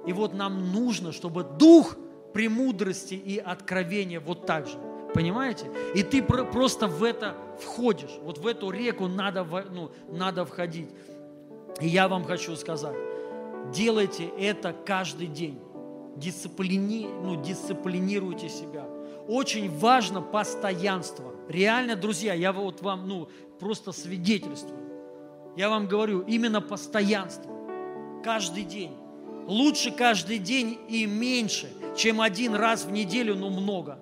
И вот нам нужно, чтобы дух премудрости и откровения вот так же – Понимаете? И ты просто в это входишь. Вот в эту реку надо, ну, надо входить. И я вам хочу сказать, делайте это каждый день. Дисциплини, ну, дисциплинируйте себя. Очень важно постоянство. Реально, друзья, я вот вам ну, просто свидетельствую. Я вам говорю, именно постоянство. Каждый день. Лучше каждый день и меньше, чем один раз в неделю, но много.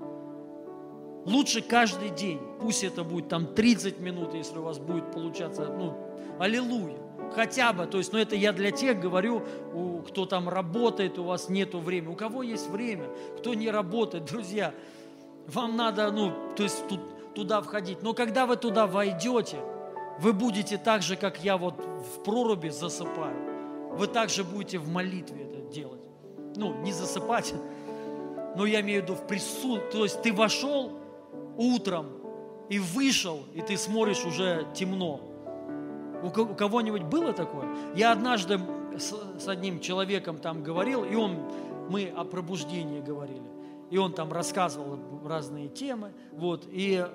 Лучше каждый день. Пусть это будет там 30 минут, если у вас будет получаться, ну, аллилуйя. Хотя бы, то есть, ну это я для тех говорю, у, кто там работает, у вас нет времени. У кого есть время, кто не работает, друзья, вам надо, ну, то есть тут, туда входить. Но когда вы туда войдете, вы будете так же, как я вот в проруби засыпаю. Вы также будете в молитве это делать. Ну, не засыпать, но я имею в виду в присутствии. То есть ты вошел, утром и вышел, и ты смотришь уже темно. У кого-нибудь было такое? Я однажды с одним человеком там говорил, и он, мы о пробуждении говорили. И он там рассказывал разные темы, вот, и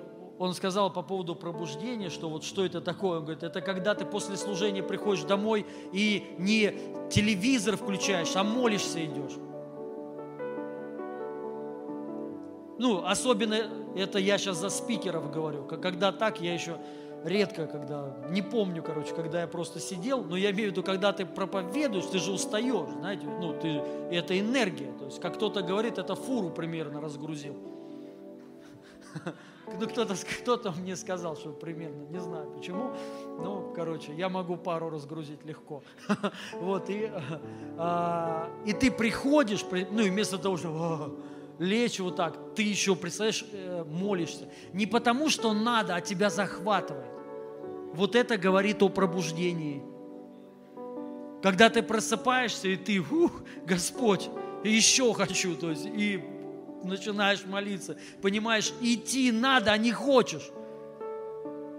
он сказал по поводу пробуждения, что вот что это такое. Он говорит, это когда ты после служения приходишь домой и не телевизор включаешь, а молишься идешь. Ну, особенно это я сейчас за спикеров говорю. Когда так, я еще редко, когда, не помню, короче, когда я просто сидел, но я имею в виду, когда ты проповедуешь, ты же устаешь, знаете, ну, ты, это энергия. То есть, как кто-то говорит, это фуру примерно разгрузил. Ну, кто-то кто мне сказал, что примерно, не знаю почему, ну, короче, я могу пару разгрузить легко. Вот, и, а, и ты приходишь, ну, и вместо того, что лечь вот так, ты еще, представляешь, э, молишься. Не потому, что надо, а тебя захватывает. Вот это говорит о пробуждении. Когда ты просыпаешься, и ты, ух, Господь, еще хочу, то есть, и начинаешь молиться, понимаешь, идти надо, а не хочешь.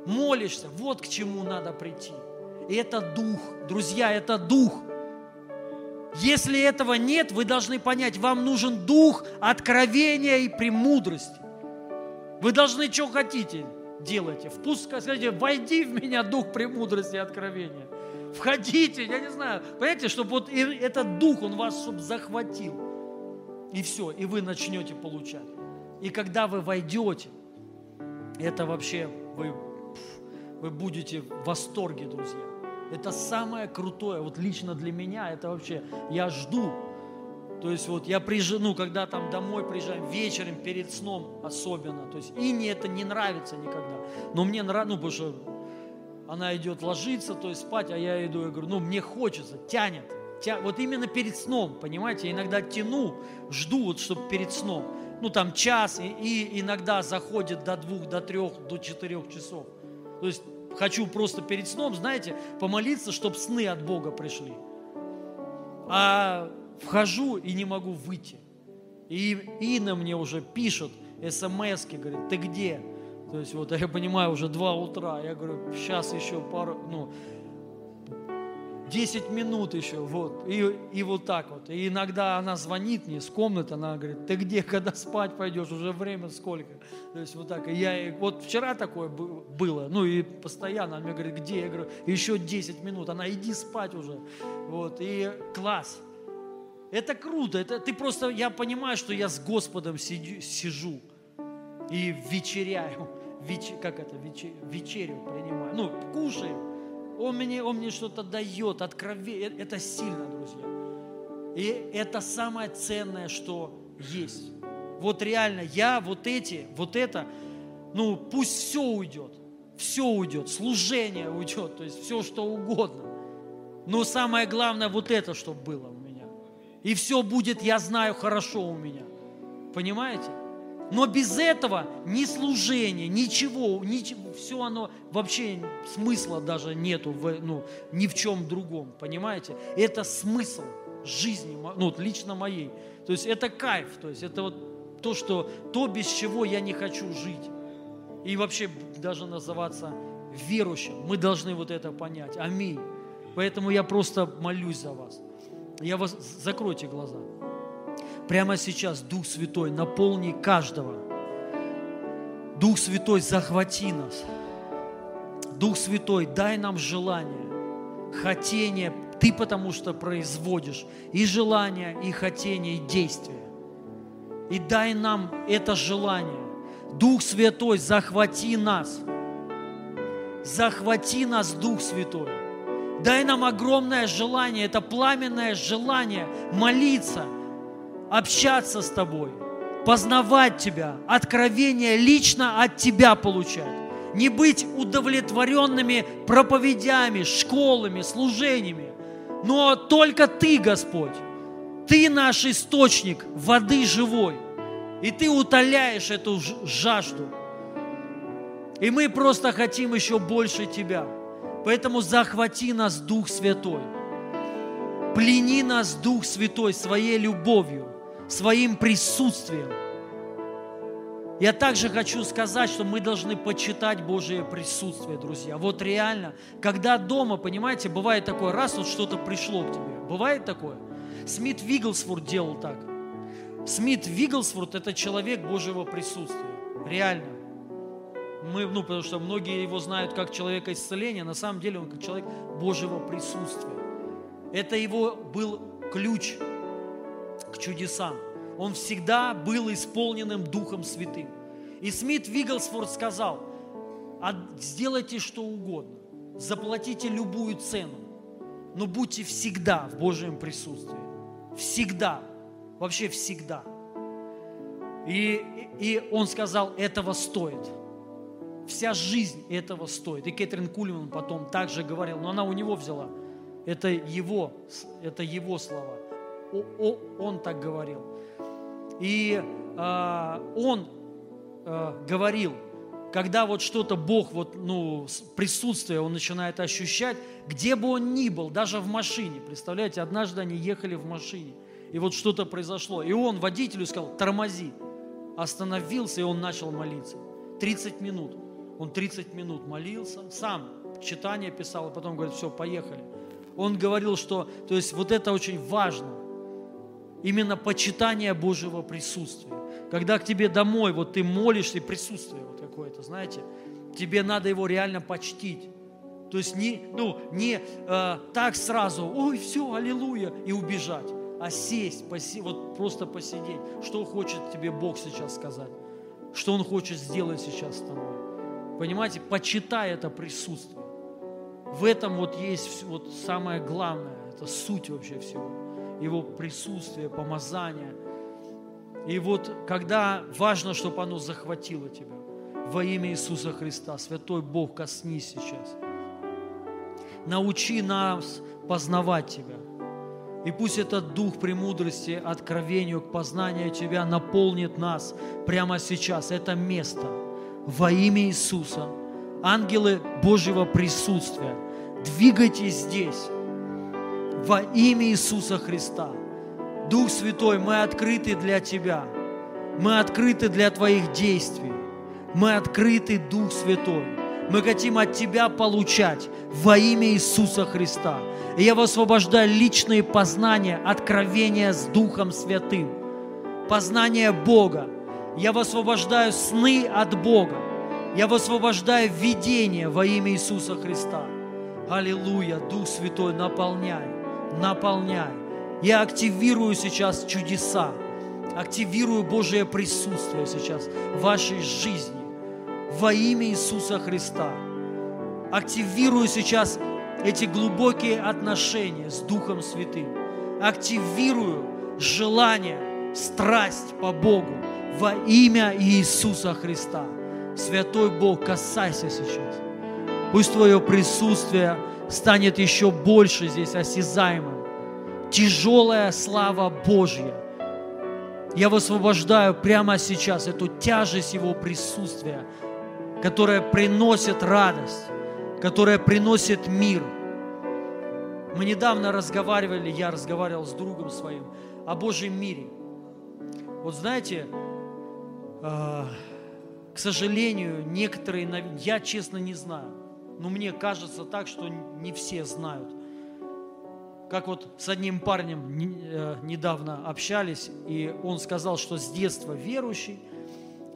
Молишься, вот к чему надо прийти. И это дух, друзья, это дух – если этого нет, вы должны понять, вам нужен дух откровения и премудрости. Вы должны, что хотите, делайте. Впуск, скажите, войди в меня дух премудрости и откровения. Входите, я не знаю. Понимаете, чтобы вот этот дух, он вас чтобы захватил. И все, и вы начнете получать. И когда вы войдете, это вообще, вы, вы будете в восторге, друзья. Это самое крутое. Вот лично для меня это вообще, я жду. То есть вот я приезжаю, ну, когда там домой приезжаем, вечером, перед сном особенно. То есть и мне это не нравится никогда. Но мне нравится, ну, потому что она идет ложиться, то есть спать, а я иду и говорю, ну, мне хочется, тянет. Тя... Вот именно перед сном, понимаете, я иногда тяну, жду, вот, чтобы перед сном. Ну, там час, и, и иногда заходит до двух, до трех, до четырех часов. То есть хочу просто перед сном, знаете, помолиться, чтобы сны от Бога пришли. А вхожу и не могу выйти. И Инна мне уже пишет смс говорит, ты где? То есть вот я понимаю, уже два утра. Я говорю, сейчас еще пару, ну, 10 минут еще, вот. И, и вот так вот. И иногда она звонит мне с комнаты, она говорит, ты где, когда спать пойдешь, уже время сколько. То есть вот так. И я, вот вчера такое было, ну и постоянно она мне говорит, где? Я говорю, еще 10 минут. Она, иди спать уже. Вот, и класс. Это круто. Это, ты просто, я понимаю, что я с Господом сидю, сижу и вечеряю. Веч, как это? Вечер, вечерю принимаю. Ну, кушаю он мне, он мне что-то дает, откровение. Э, это сильно, друзья. И это самое ценное, что есть. Вот реально, я вот эти, вот это, ну пусть все уйдет, все уйдет, служение уйдет, то есть все что угодно. Но самое главное вот это, чтобы было у меня. И все будет, я знаю, хорошо у меня. Понимаете? Но без этого ни служения, ничего, ничего все оно вообще смысла даже нету в, ну, ни в чем другом, понимаете? Это смысл жизни, ну, лично моей. То есть это кайф, то есть это вот то, что, то, без чего я не хочу жить. И вообще даже называться верующим. Мы должны вот это понять. Аминь. Поэтому я просто молюсь за вас. Я вас, закройте глаза. Прямо сейчас, Дух Святой, наполни каждого. Дух Святой, захвати нас. Дух Святой, дай нам желание, хотение. Ты потому что производишь и желание, и хотение, и действие. И дай нам это желание. Дух Святой, захвати нас. Захвати нас, Дух Святой. Дай нам огромное желание, это пламенное желание молиться – общаться с Тобой, познавать Тебя, откровение лично от Тебя получать. Не быть удовлетворенными проповедями, школами, служениями, но только Ты, Господь. Ты наш источник воды живой. И Ты утоляешь эту жажду. И мы просто хотим еще больше Тебя. Поэтому захвати нас, Дух Святой. Плени нас, Дух Святой, своей любовью своим присутствием. Я также хочу сказать, что мы должны почитать Божие присутствие, друзья. Вот реально, когда дома, понимаете, бывает такое, раз вот что-то пришло к тебе. Бывает такое? Смит Вигглсворт делал так. Смит Вигглсворт – это человек Божьего присутствия. Реально. Мы, ну, потому что многие его знают как человека исцеления, на самом деле он как человек Божьего присутствия. Это его был ключ к чудесам. Он всегда был исполненным Духом Святым. И Смит Вигглсворт сказал, сделайте что угодно, заплатите любую цену, но будьте всегда в Божьем присутствии. Всегда. Вообще всегда. И, и он сказал, этого стоит. Вся жизнь этого стоит. И Кэтрин Кульман потом также говорил, но она у него взяла. Это его, это его слова он так говорил. И э, он э, говорил, когда вот что-то Бог, вот, ну, присутствие он начинает ощущать, где бы он ни был, даже в машине. Представляете, однажды они ехали в машине, и вот что-то произошло. И он водителю сказал, тормози. Остановился, и он начал молиться. 30 минут. Он 30 минут молился, сам читание писал, и потом говорит, все, поехали. Он говорил, что, то есть вот это очень важно именно почитание Божьего присутствия. Когда к тебе домой, вот ты молишься, и присутствие вот какое-то, знаете, тебе надо его реально почтить. То есть не, ну, не э, так сразу, ой, все, аллилуйя, и убежать, а сесть, поси, вот просто посидеть. Что хочет тебе Бог сейчас сказать? Что Он хочет сделать сейчас с тобой? Понимаете, почитай это присутствие. В этом вот есть вот самое главное, это суть вообще всего. Его присутствие, помазание. И вот когда важно, чтобы оно захватило тебя. Во имя Иисуса Христа, Святой Бог, коснись сейчас. Научи нас познавать Тебя. И пусть этот дух премудрости, откровению к познанию Тебя наполнит нас прямо сейчас, это место. Во имя Иисуса. Ангелы Божьего присутствия, двигайтесь здесь. Во имя Иисуса Христа. Дух Святой, мы открыты для Тебя. Мы открыты для Твоих действий. Мы открыты, Дух Святой. Мы хотим от Тебя получать во имя Иисуса Христа. И я высвобождаю личные познания, откровения с Духом Святым, познание Бога. Я высвобождаю сны от Бога. Я высвобождаю видение во имя Иисуса Христа. Аллилуйя, Дух Святой, наполняй, наполняй. Я активирую сейчас чудеса, активирую Божие присутствие сейчас в вашей жизни во имя Иисуса Христа. Активирую сейчас эти глубокие отношения с Духом Святым. Активирую желание, страсть по Богу во имя Иисуса Христа. Святой Бог, касайся сейчас. Пусть Твое присутствие станет еще больше здесь осязаемым. Тяжелая слава Божья. Я высвобождаю прямо сейчас эту тяжесть Его присутствия, которая приносит радость, которая приносит мир. Мы недавно разговаривали, я разговаривал с другом своим о Божьем мире. Вот знаете, э, к сожалению, некоторые, я честно не знаю, но мне кажется так, что не все знают. Как вот с одним парнем э, недавно общались, и он сказал, что с детства верующий –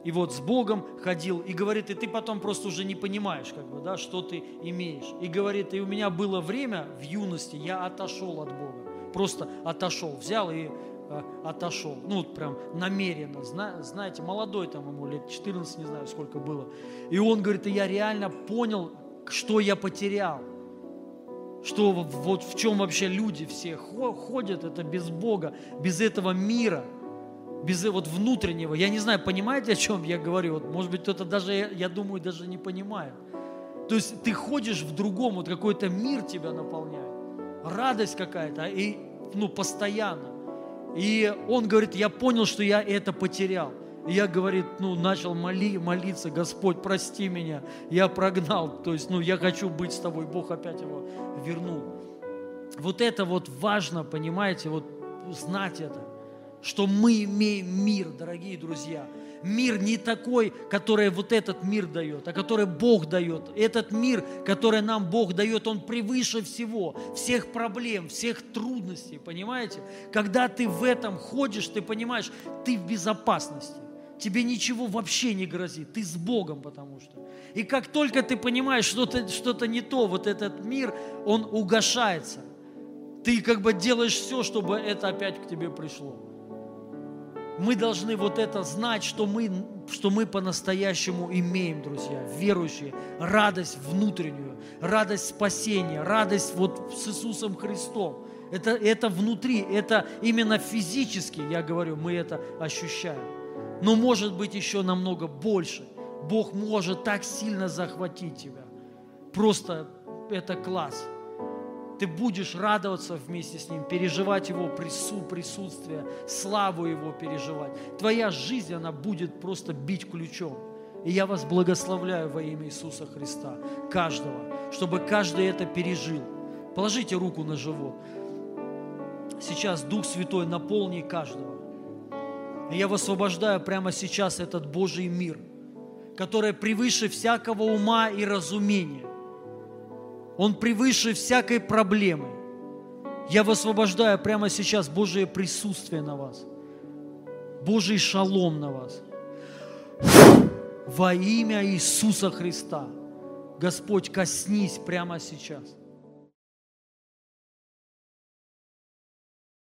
и вот с Богом ходил, и говорит, и ты потом просто уже не понимаешь, как бы, да, что ты имеешь. И говорит, и у меня было время в юности, я отошел от Бога, просто отошел, взял и э, отошел, ну вот прям намеренно, зна, знаете, молодой там ему лет 14, не знаю сколько было. И он говорит, и я реально понял, что я потерял, что вот в чем вообще люди все ходят, это без Бога, без этого мира – без вот внутреннего. Я не знаю, понимаете, о чем я говорю? Вот, может быть, кто-то даже, я думаю, даже не понимает. То есть ты ходишь в другом, вот какой-то мир тебя наполняет, радость какая-то, и, ну, постоянно. И он говорит, я понял, что я это потерял. Я, говорит, ну, начал моли, молиться, Господь, прости меня, я прогнал, то есть, ну, я хочу быть с тобой, Бог опять его вернул. Вот это вот важно, понимаете, вот знать это что мы имеем мир, дорогие друзья. Мир не такой, который вот этот мир дает, а который Бог дает. Этот мир, который нам Бог дает, он превыше всего, всех проблем, всех трудностей, понимаете? Когда ты в этом ходишь, ты понимаешь, ты в безопасности. Тебе ничего вообще не грозит, ты с Богом, потому что. И как только ты понимаешь, что-то что не то, вот этот мир, он угошается. Ты как бы делаешь все, чтобы это опять к тебе пришло. Мы должны вот это знать, что мы, что мы по-настоящему имеем, друзья, верующие, радость внутреннюю, радость спасения, радость вот с Иисусом Христом. Это, это внутри, это именно физически, я говорю, мы это ощущаем. Но может быть еще намного больше. Бог может так сильно захватить тебя. Просто это класс ты будешь радоваться вместе с Ним, переживать Его прису, присутствие, славу Его переживать. Твоя жизнь, она будет просто бить ключом. И я вас благословляю во имя Иисуса Христа, каждого, чтобы каждый это пережил. Положите руку на живот. Сейчас Дух Святой наполни каждого. И я высвобождаю прямо сейчас этот Божий мир, который превыше всякого ума и разумения – он превыше всякой проблемы. Я высвобождаю прямо сейчас Божие присутствие на вас. Божий шалом на вас. Во имя Иисуса Христа. Господь, коснись прямо сейчас.